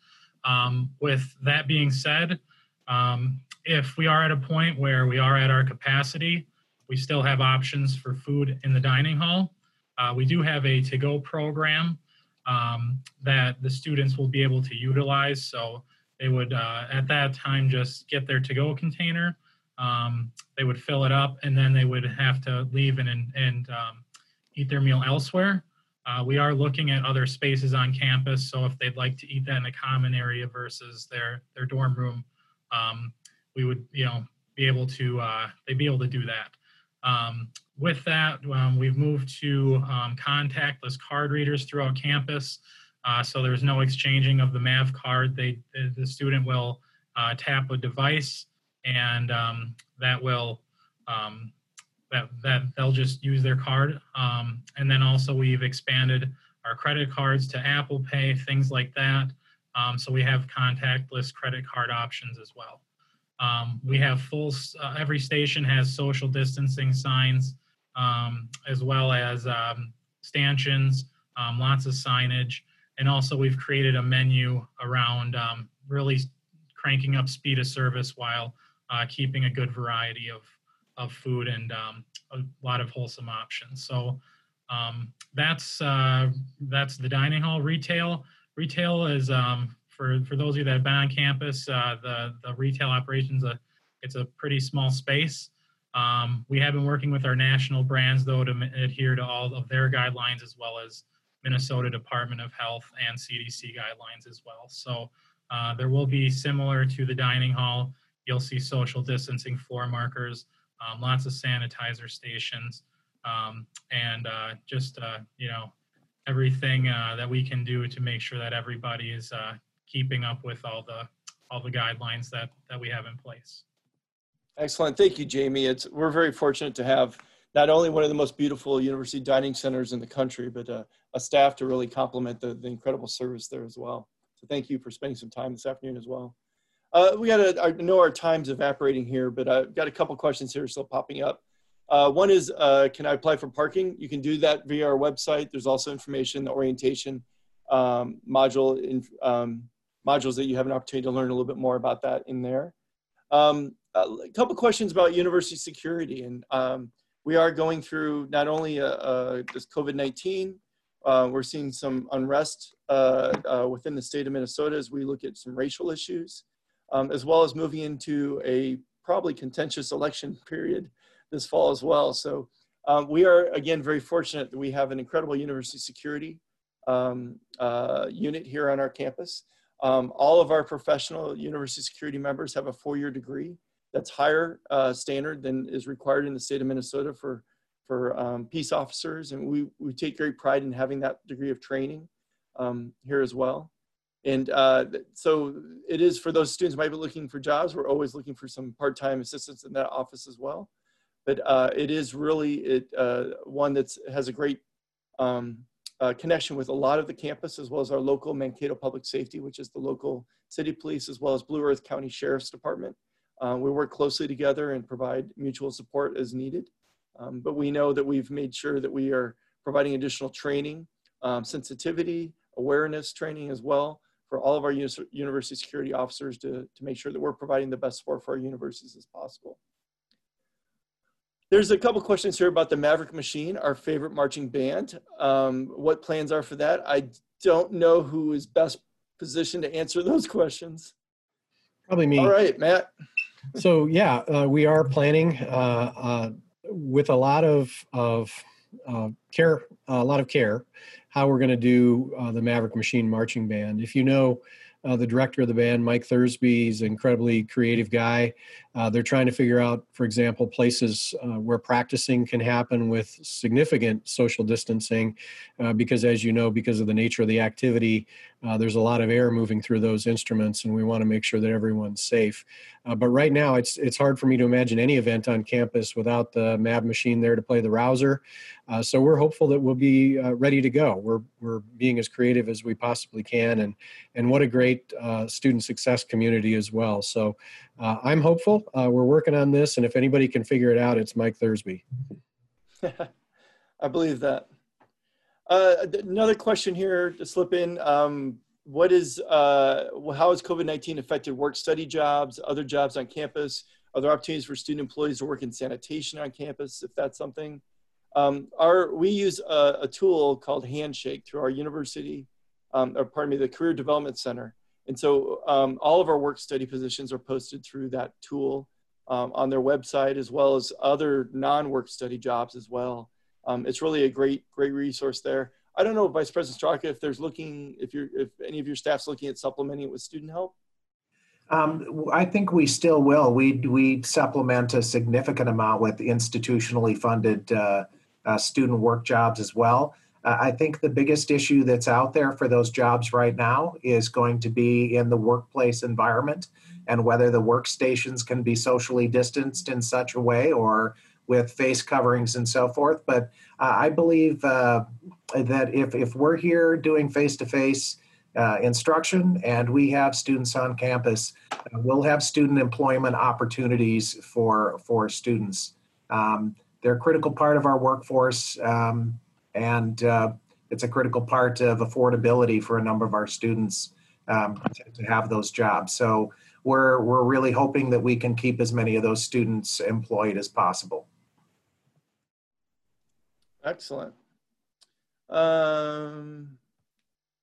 Um, with that being said, um, if we are at a point where we are at our capacity, we still have options for food in the dining hall. Uh, we do have a to-go program um, that the students will be able to utilize. So they would, uh, at that time, just get their to-go container. Um, they would fill it up, and then they would have to leave and and um, eat their meal elsewhere. Uh, we are looking at other spaces on campus, so if they'd like to eat that in a common area versus their their dorm room, um, we would, you know, be able to uh, they'd be able to do that. Um, with that, um, we've moved to um, contactless card readers throughout campus. Uh, so there's no exchanging of the MAV card. They, the student will uh, tap a device and um, that will, um, that, that they'll just use their card. Um, and then also we've expanded our credit cards to Apple Pay, things like that. Um, so we have contactless credit card options as well. Um, we have full, uh, every station has social distancing signs, um, as well as um, stanchions, um, lots of signage. And also we've created a menu around um, really cranking up speed of service while uh, keeping a good variety of, of food and um, a lot of wholesome options. So that's, uh, that's the dining hall retail. Retail is for for those of you that have been on campus, uh, the the retail operations a uh, it's a pretty small space. Um, we have been working with our national brands though to adhere to all of their guidelines as well as Minnesota Department of Health and CDC guidelines as well. So uh, there will be similar to the dining hall. You'll see social distancing floor markers, um, lots of sanitizer stations, um, and uh, just uh, you know everything uh, that we can do to make sure that everybody is uh, keeping up with all the all the guidelines that that we have in place. Excellent, thank you, Jamie. It's we're very fortunate to have not only one of the most beautiful university dining centers in the country, but uh, a staff to really complement the, the incredible service there as well. So thank you for spending some time this afternoon as well. Uh, we got to, I know our time's evaporating here, but I've got a couple questions here still popping up. Uh, one is, uh, can I apply for parking? You can do that via our website. There's also information, the orientation um, module in, um, modules that you have an opportunity to learn a little bit more about that in there. Um, a couple questions about university security. And um, we are going through not only uh, uh, this COVID-19, uh, we're seeing some unrest uh, uh, within the state of Minnesota as we look at some racial issues, um, as well as moving into a probably contentious election period this fall as well. So um, we are, again, very fortunate that we have an incredible university security um, uh, unit here on our campus. Um, all of our professional university security members have a four-year degree that's higher uh, standard than is required in the state of Minnesota for, for um, peace officers. And we, we take great pride in having that degree of training um, here as well. And uh, so it is for those students who might be looking for jobs, we're always looking for some part-time assistance in that office as well. But uh, it is really it, uh, one that has a great um, uh, connection with a lot of the campus, as well as our local Mankato Public Safety, which is the local city police, as well as Blue Earth County Sheriff's Department. Uh, we work closely together and provide mutual support as needed. Um, but we know that we've made sure that we are providing additional training um, sensitivity, awareness training as well for all of our uni- university security officers to, to make sure that we're providing the best support for our universities as possible. There's a couple questions here about the Maverick Machine, our favorite marching band. Um, what plans are for that? I don't know who is best positioned to answer those [LAUGHS] questions. Probably me. All right, Matt. So yeah, uh, we are planning uh, uh, with a lot of of uh, care, a lot of care, how we're going to do uh, the Maverick Machine Marching Band. If you know the director of the band, Mike Thursby, is an incredibly creative guy. Uh, they're trying to figure out, for example, places uh, where practicing can happen with significant social distancing, uh, because as you know, because of the nature of the activity, uh, there's a lot of air moving through those instruments, and we want to make sure that everyone's safe. Uh, but right now, it's it's hard for me to imagine any event on campus without the Mav machine there to play the rouser. Uh, so we're hopeful that we'll be ready to go. We're we're being as creative as we possibly can, and and what a great student success community as well. So uh, I'm hopeful. Uh, we're working on this, and if anybody can figure it out, it's Mike Thursby. [LAUGHS] I believe that. Uh, another question here to slip in. Um, what is, uh, how has COVID-19 affected work study jobs, other jobs on campus? Are there opportunities for student employees to work in sanitation on campus, if that's something? Um, our, we use a, a, tool called Handshake through our university, um, or pardon me, the Career Development Center. And so um, all of our work study positions are posted through that tool um, on their website, as well as other non-work study jobs as well. Um, it's really a great, great resource there. I don't know, Vice President Straka, if there's looking, if you're, if any of your staff's looking at supplementing it with student help. Um, I think we still will. We we supplement a significant amount with institutionally funded uh, uh, student work jobs as well. I think the biggest issue that's out there for those jobs right now is going to be in the workplace environment and whether the workstations can be socially distanced in such a way or with face coverings and so forth. But uh, I believe uh, that if, if we're here doing face to face instruction and we have students on campus, uh, we'll have student employment opportunities for, for students. Um, they're a critical part of our workforce. Um, and uh, it's a critical part of affordability for a number of our students um, to, to, have those jobs. So we're we're really hoping that we can keep as many of those students employed as possible. Excellent. Um,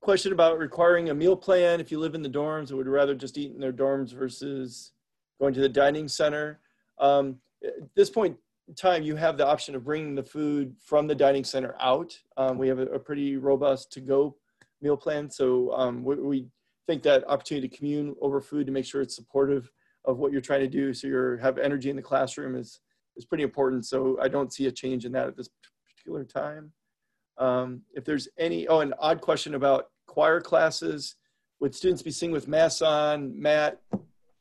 question about requiring a meal plan if you live in the dorms or would rather just eat in their dorms versus going to the dining center. Um, at this point, time you have the option of bringing the food from the dining center out. Um, we have a, a, pretty robust to-go meal plan, so um, we, we, think that opportunity to commune over food to make sure it's supportive of what you're trying to do, so you have energy in the classroom is is pretty important. So I don't see a change in that at this particular time. Um, if there's any, oh, an odd question about choir classes. Would students be singing with masks on? Matt,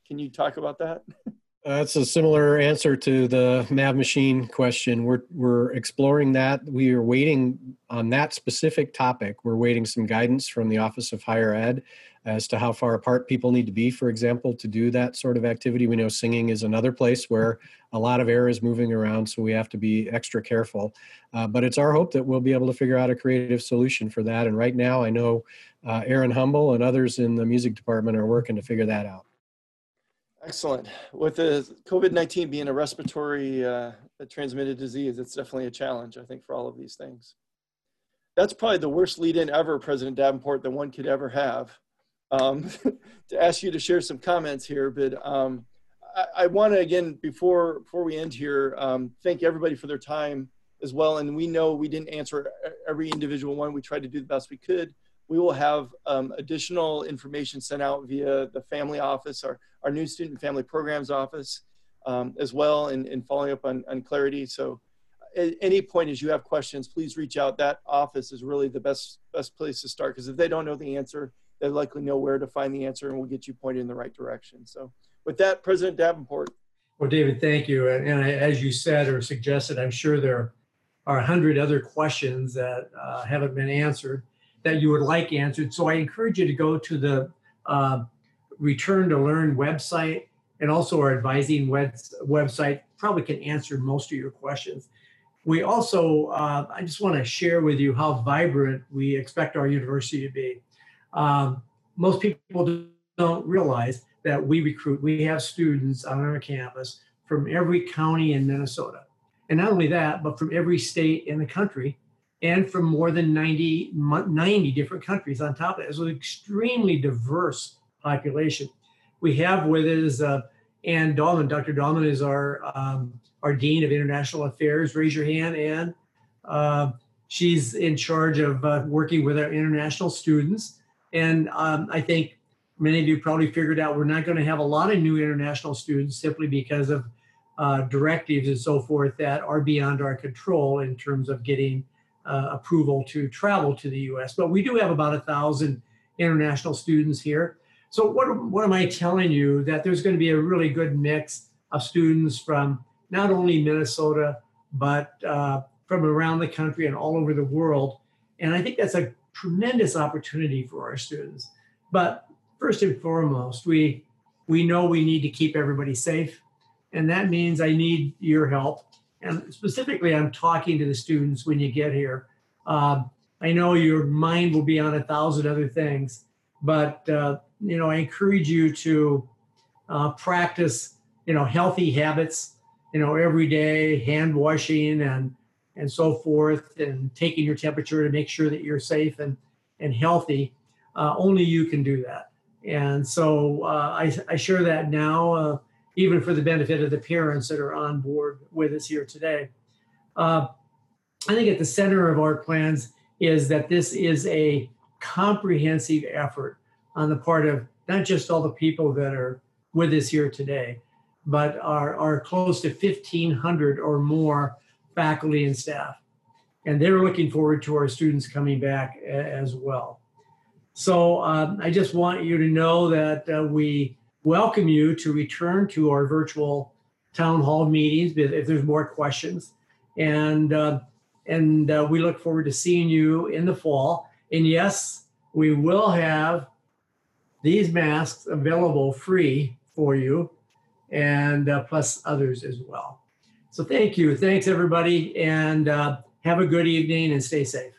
can you talk about that? [LAUGHS] That's a similar answer to the Mav machine question. We're we're exploring that. We are waiting on that specific topic. We're waiting some guidance from the Office of Higher Ed as to how far apart people need to be, for example, to do that sort of activity. We know singing is another place where a lot of air is moving around, so we have to be extra careful. Uh, but it's our hope that we'll be able to figure out a creative solution for that. And right now, I know uh, Aaron Humble and others in the music department are working to figure that out. Excellent. With the COVID-19 being a respiratory uh, transmitted disease, it's definitely a challenge, I think, for all of these things. That's probably the worst lead-in ever, President Davenport, that one could ever have. Um, [LAUGHS] to ask you to share some comments here, but um, I, I want to, again, before, before we end here, um, thank everybody for their time as well. And we know we didn't answer every individual one. We tried to do the best we could we will have um, additional information sent out via the family office, our, our new student family programs office um, as well, and, and following up on, on clarity. So at any point as you have questions, please reach out. That office is really the best, best place to start because if they don't know the answer, they likely know where to find the answer and we'll get you pointed in the right direction. So with that, President Davenport. Well, David, thank you. And, and as you said or suggested, I'm sure there are a hundred other questions that uh, haven't been answered that you would like answered. So I encourage you to go to the uh, Return to Learn website and also our advising web- website probably can answer most of your questions. we also, uh, I just want to share with you how vibrant we expect our university to be. Um, most people don't realize that we recruit, we have students on our campus from every county in Minnesota. And not only that, but from every state in the country and from more than 90, 90 different countries on top of it. It's an extremely diverse population. We have with us uh, Ann Dahlman. Dr. Dahlman is our, um, our Dean of International Affairs. Raise your hand, Ann. Uh, she's in charge of uh, working with our international students. And um, I think many of you probably figured out we're not going to have a lot of new international students simply because of uh, directives and so forth that are beyond our control in terms of getting uh, approval to travel to the US. But we do have about a thousand international students here. So what, what am I telling you? That there's going to be a really good mix of students from not only Minnesota, but uh, from around the country and all over the world. And I think that's a tremendous opportunity for our students. But first and foremost, we we know we need to keep everybody safe, and that means I need your help. And specifically, I'm talking to the students when you get here. Um, I know your mind will be on a thousand other things, but uh, you know I encourage you to uh, practice you know healthy habits. You know every day, hand washing and and so forth, and taking your temperature to make sure that you're safe and and healthy. Uh, only you can do that. And so uh, I, I, share that now, uh, even for the benefit of the parents that are on board with us here today. Uh, I think at the center of our plans is that this is a comprehensive effort on the part of not just all the people that are with us here today, but our, our close to 1,500 or more faculty and staff. And they're looking forward to our students coming back as well. So um, I just want you to know that uh, we welcome you to return to our virtual town hall meetings if there's more questions. And, uh, and uh, we look forward to seeing you in the fall. And yes, we will have these masks available free for you and uh, plus others as well. So thank you. Thanks everybody and uh, have a good evening and stay safe.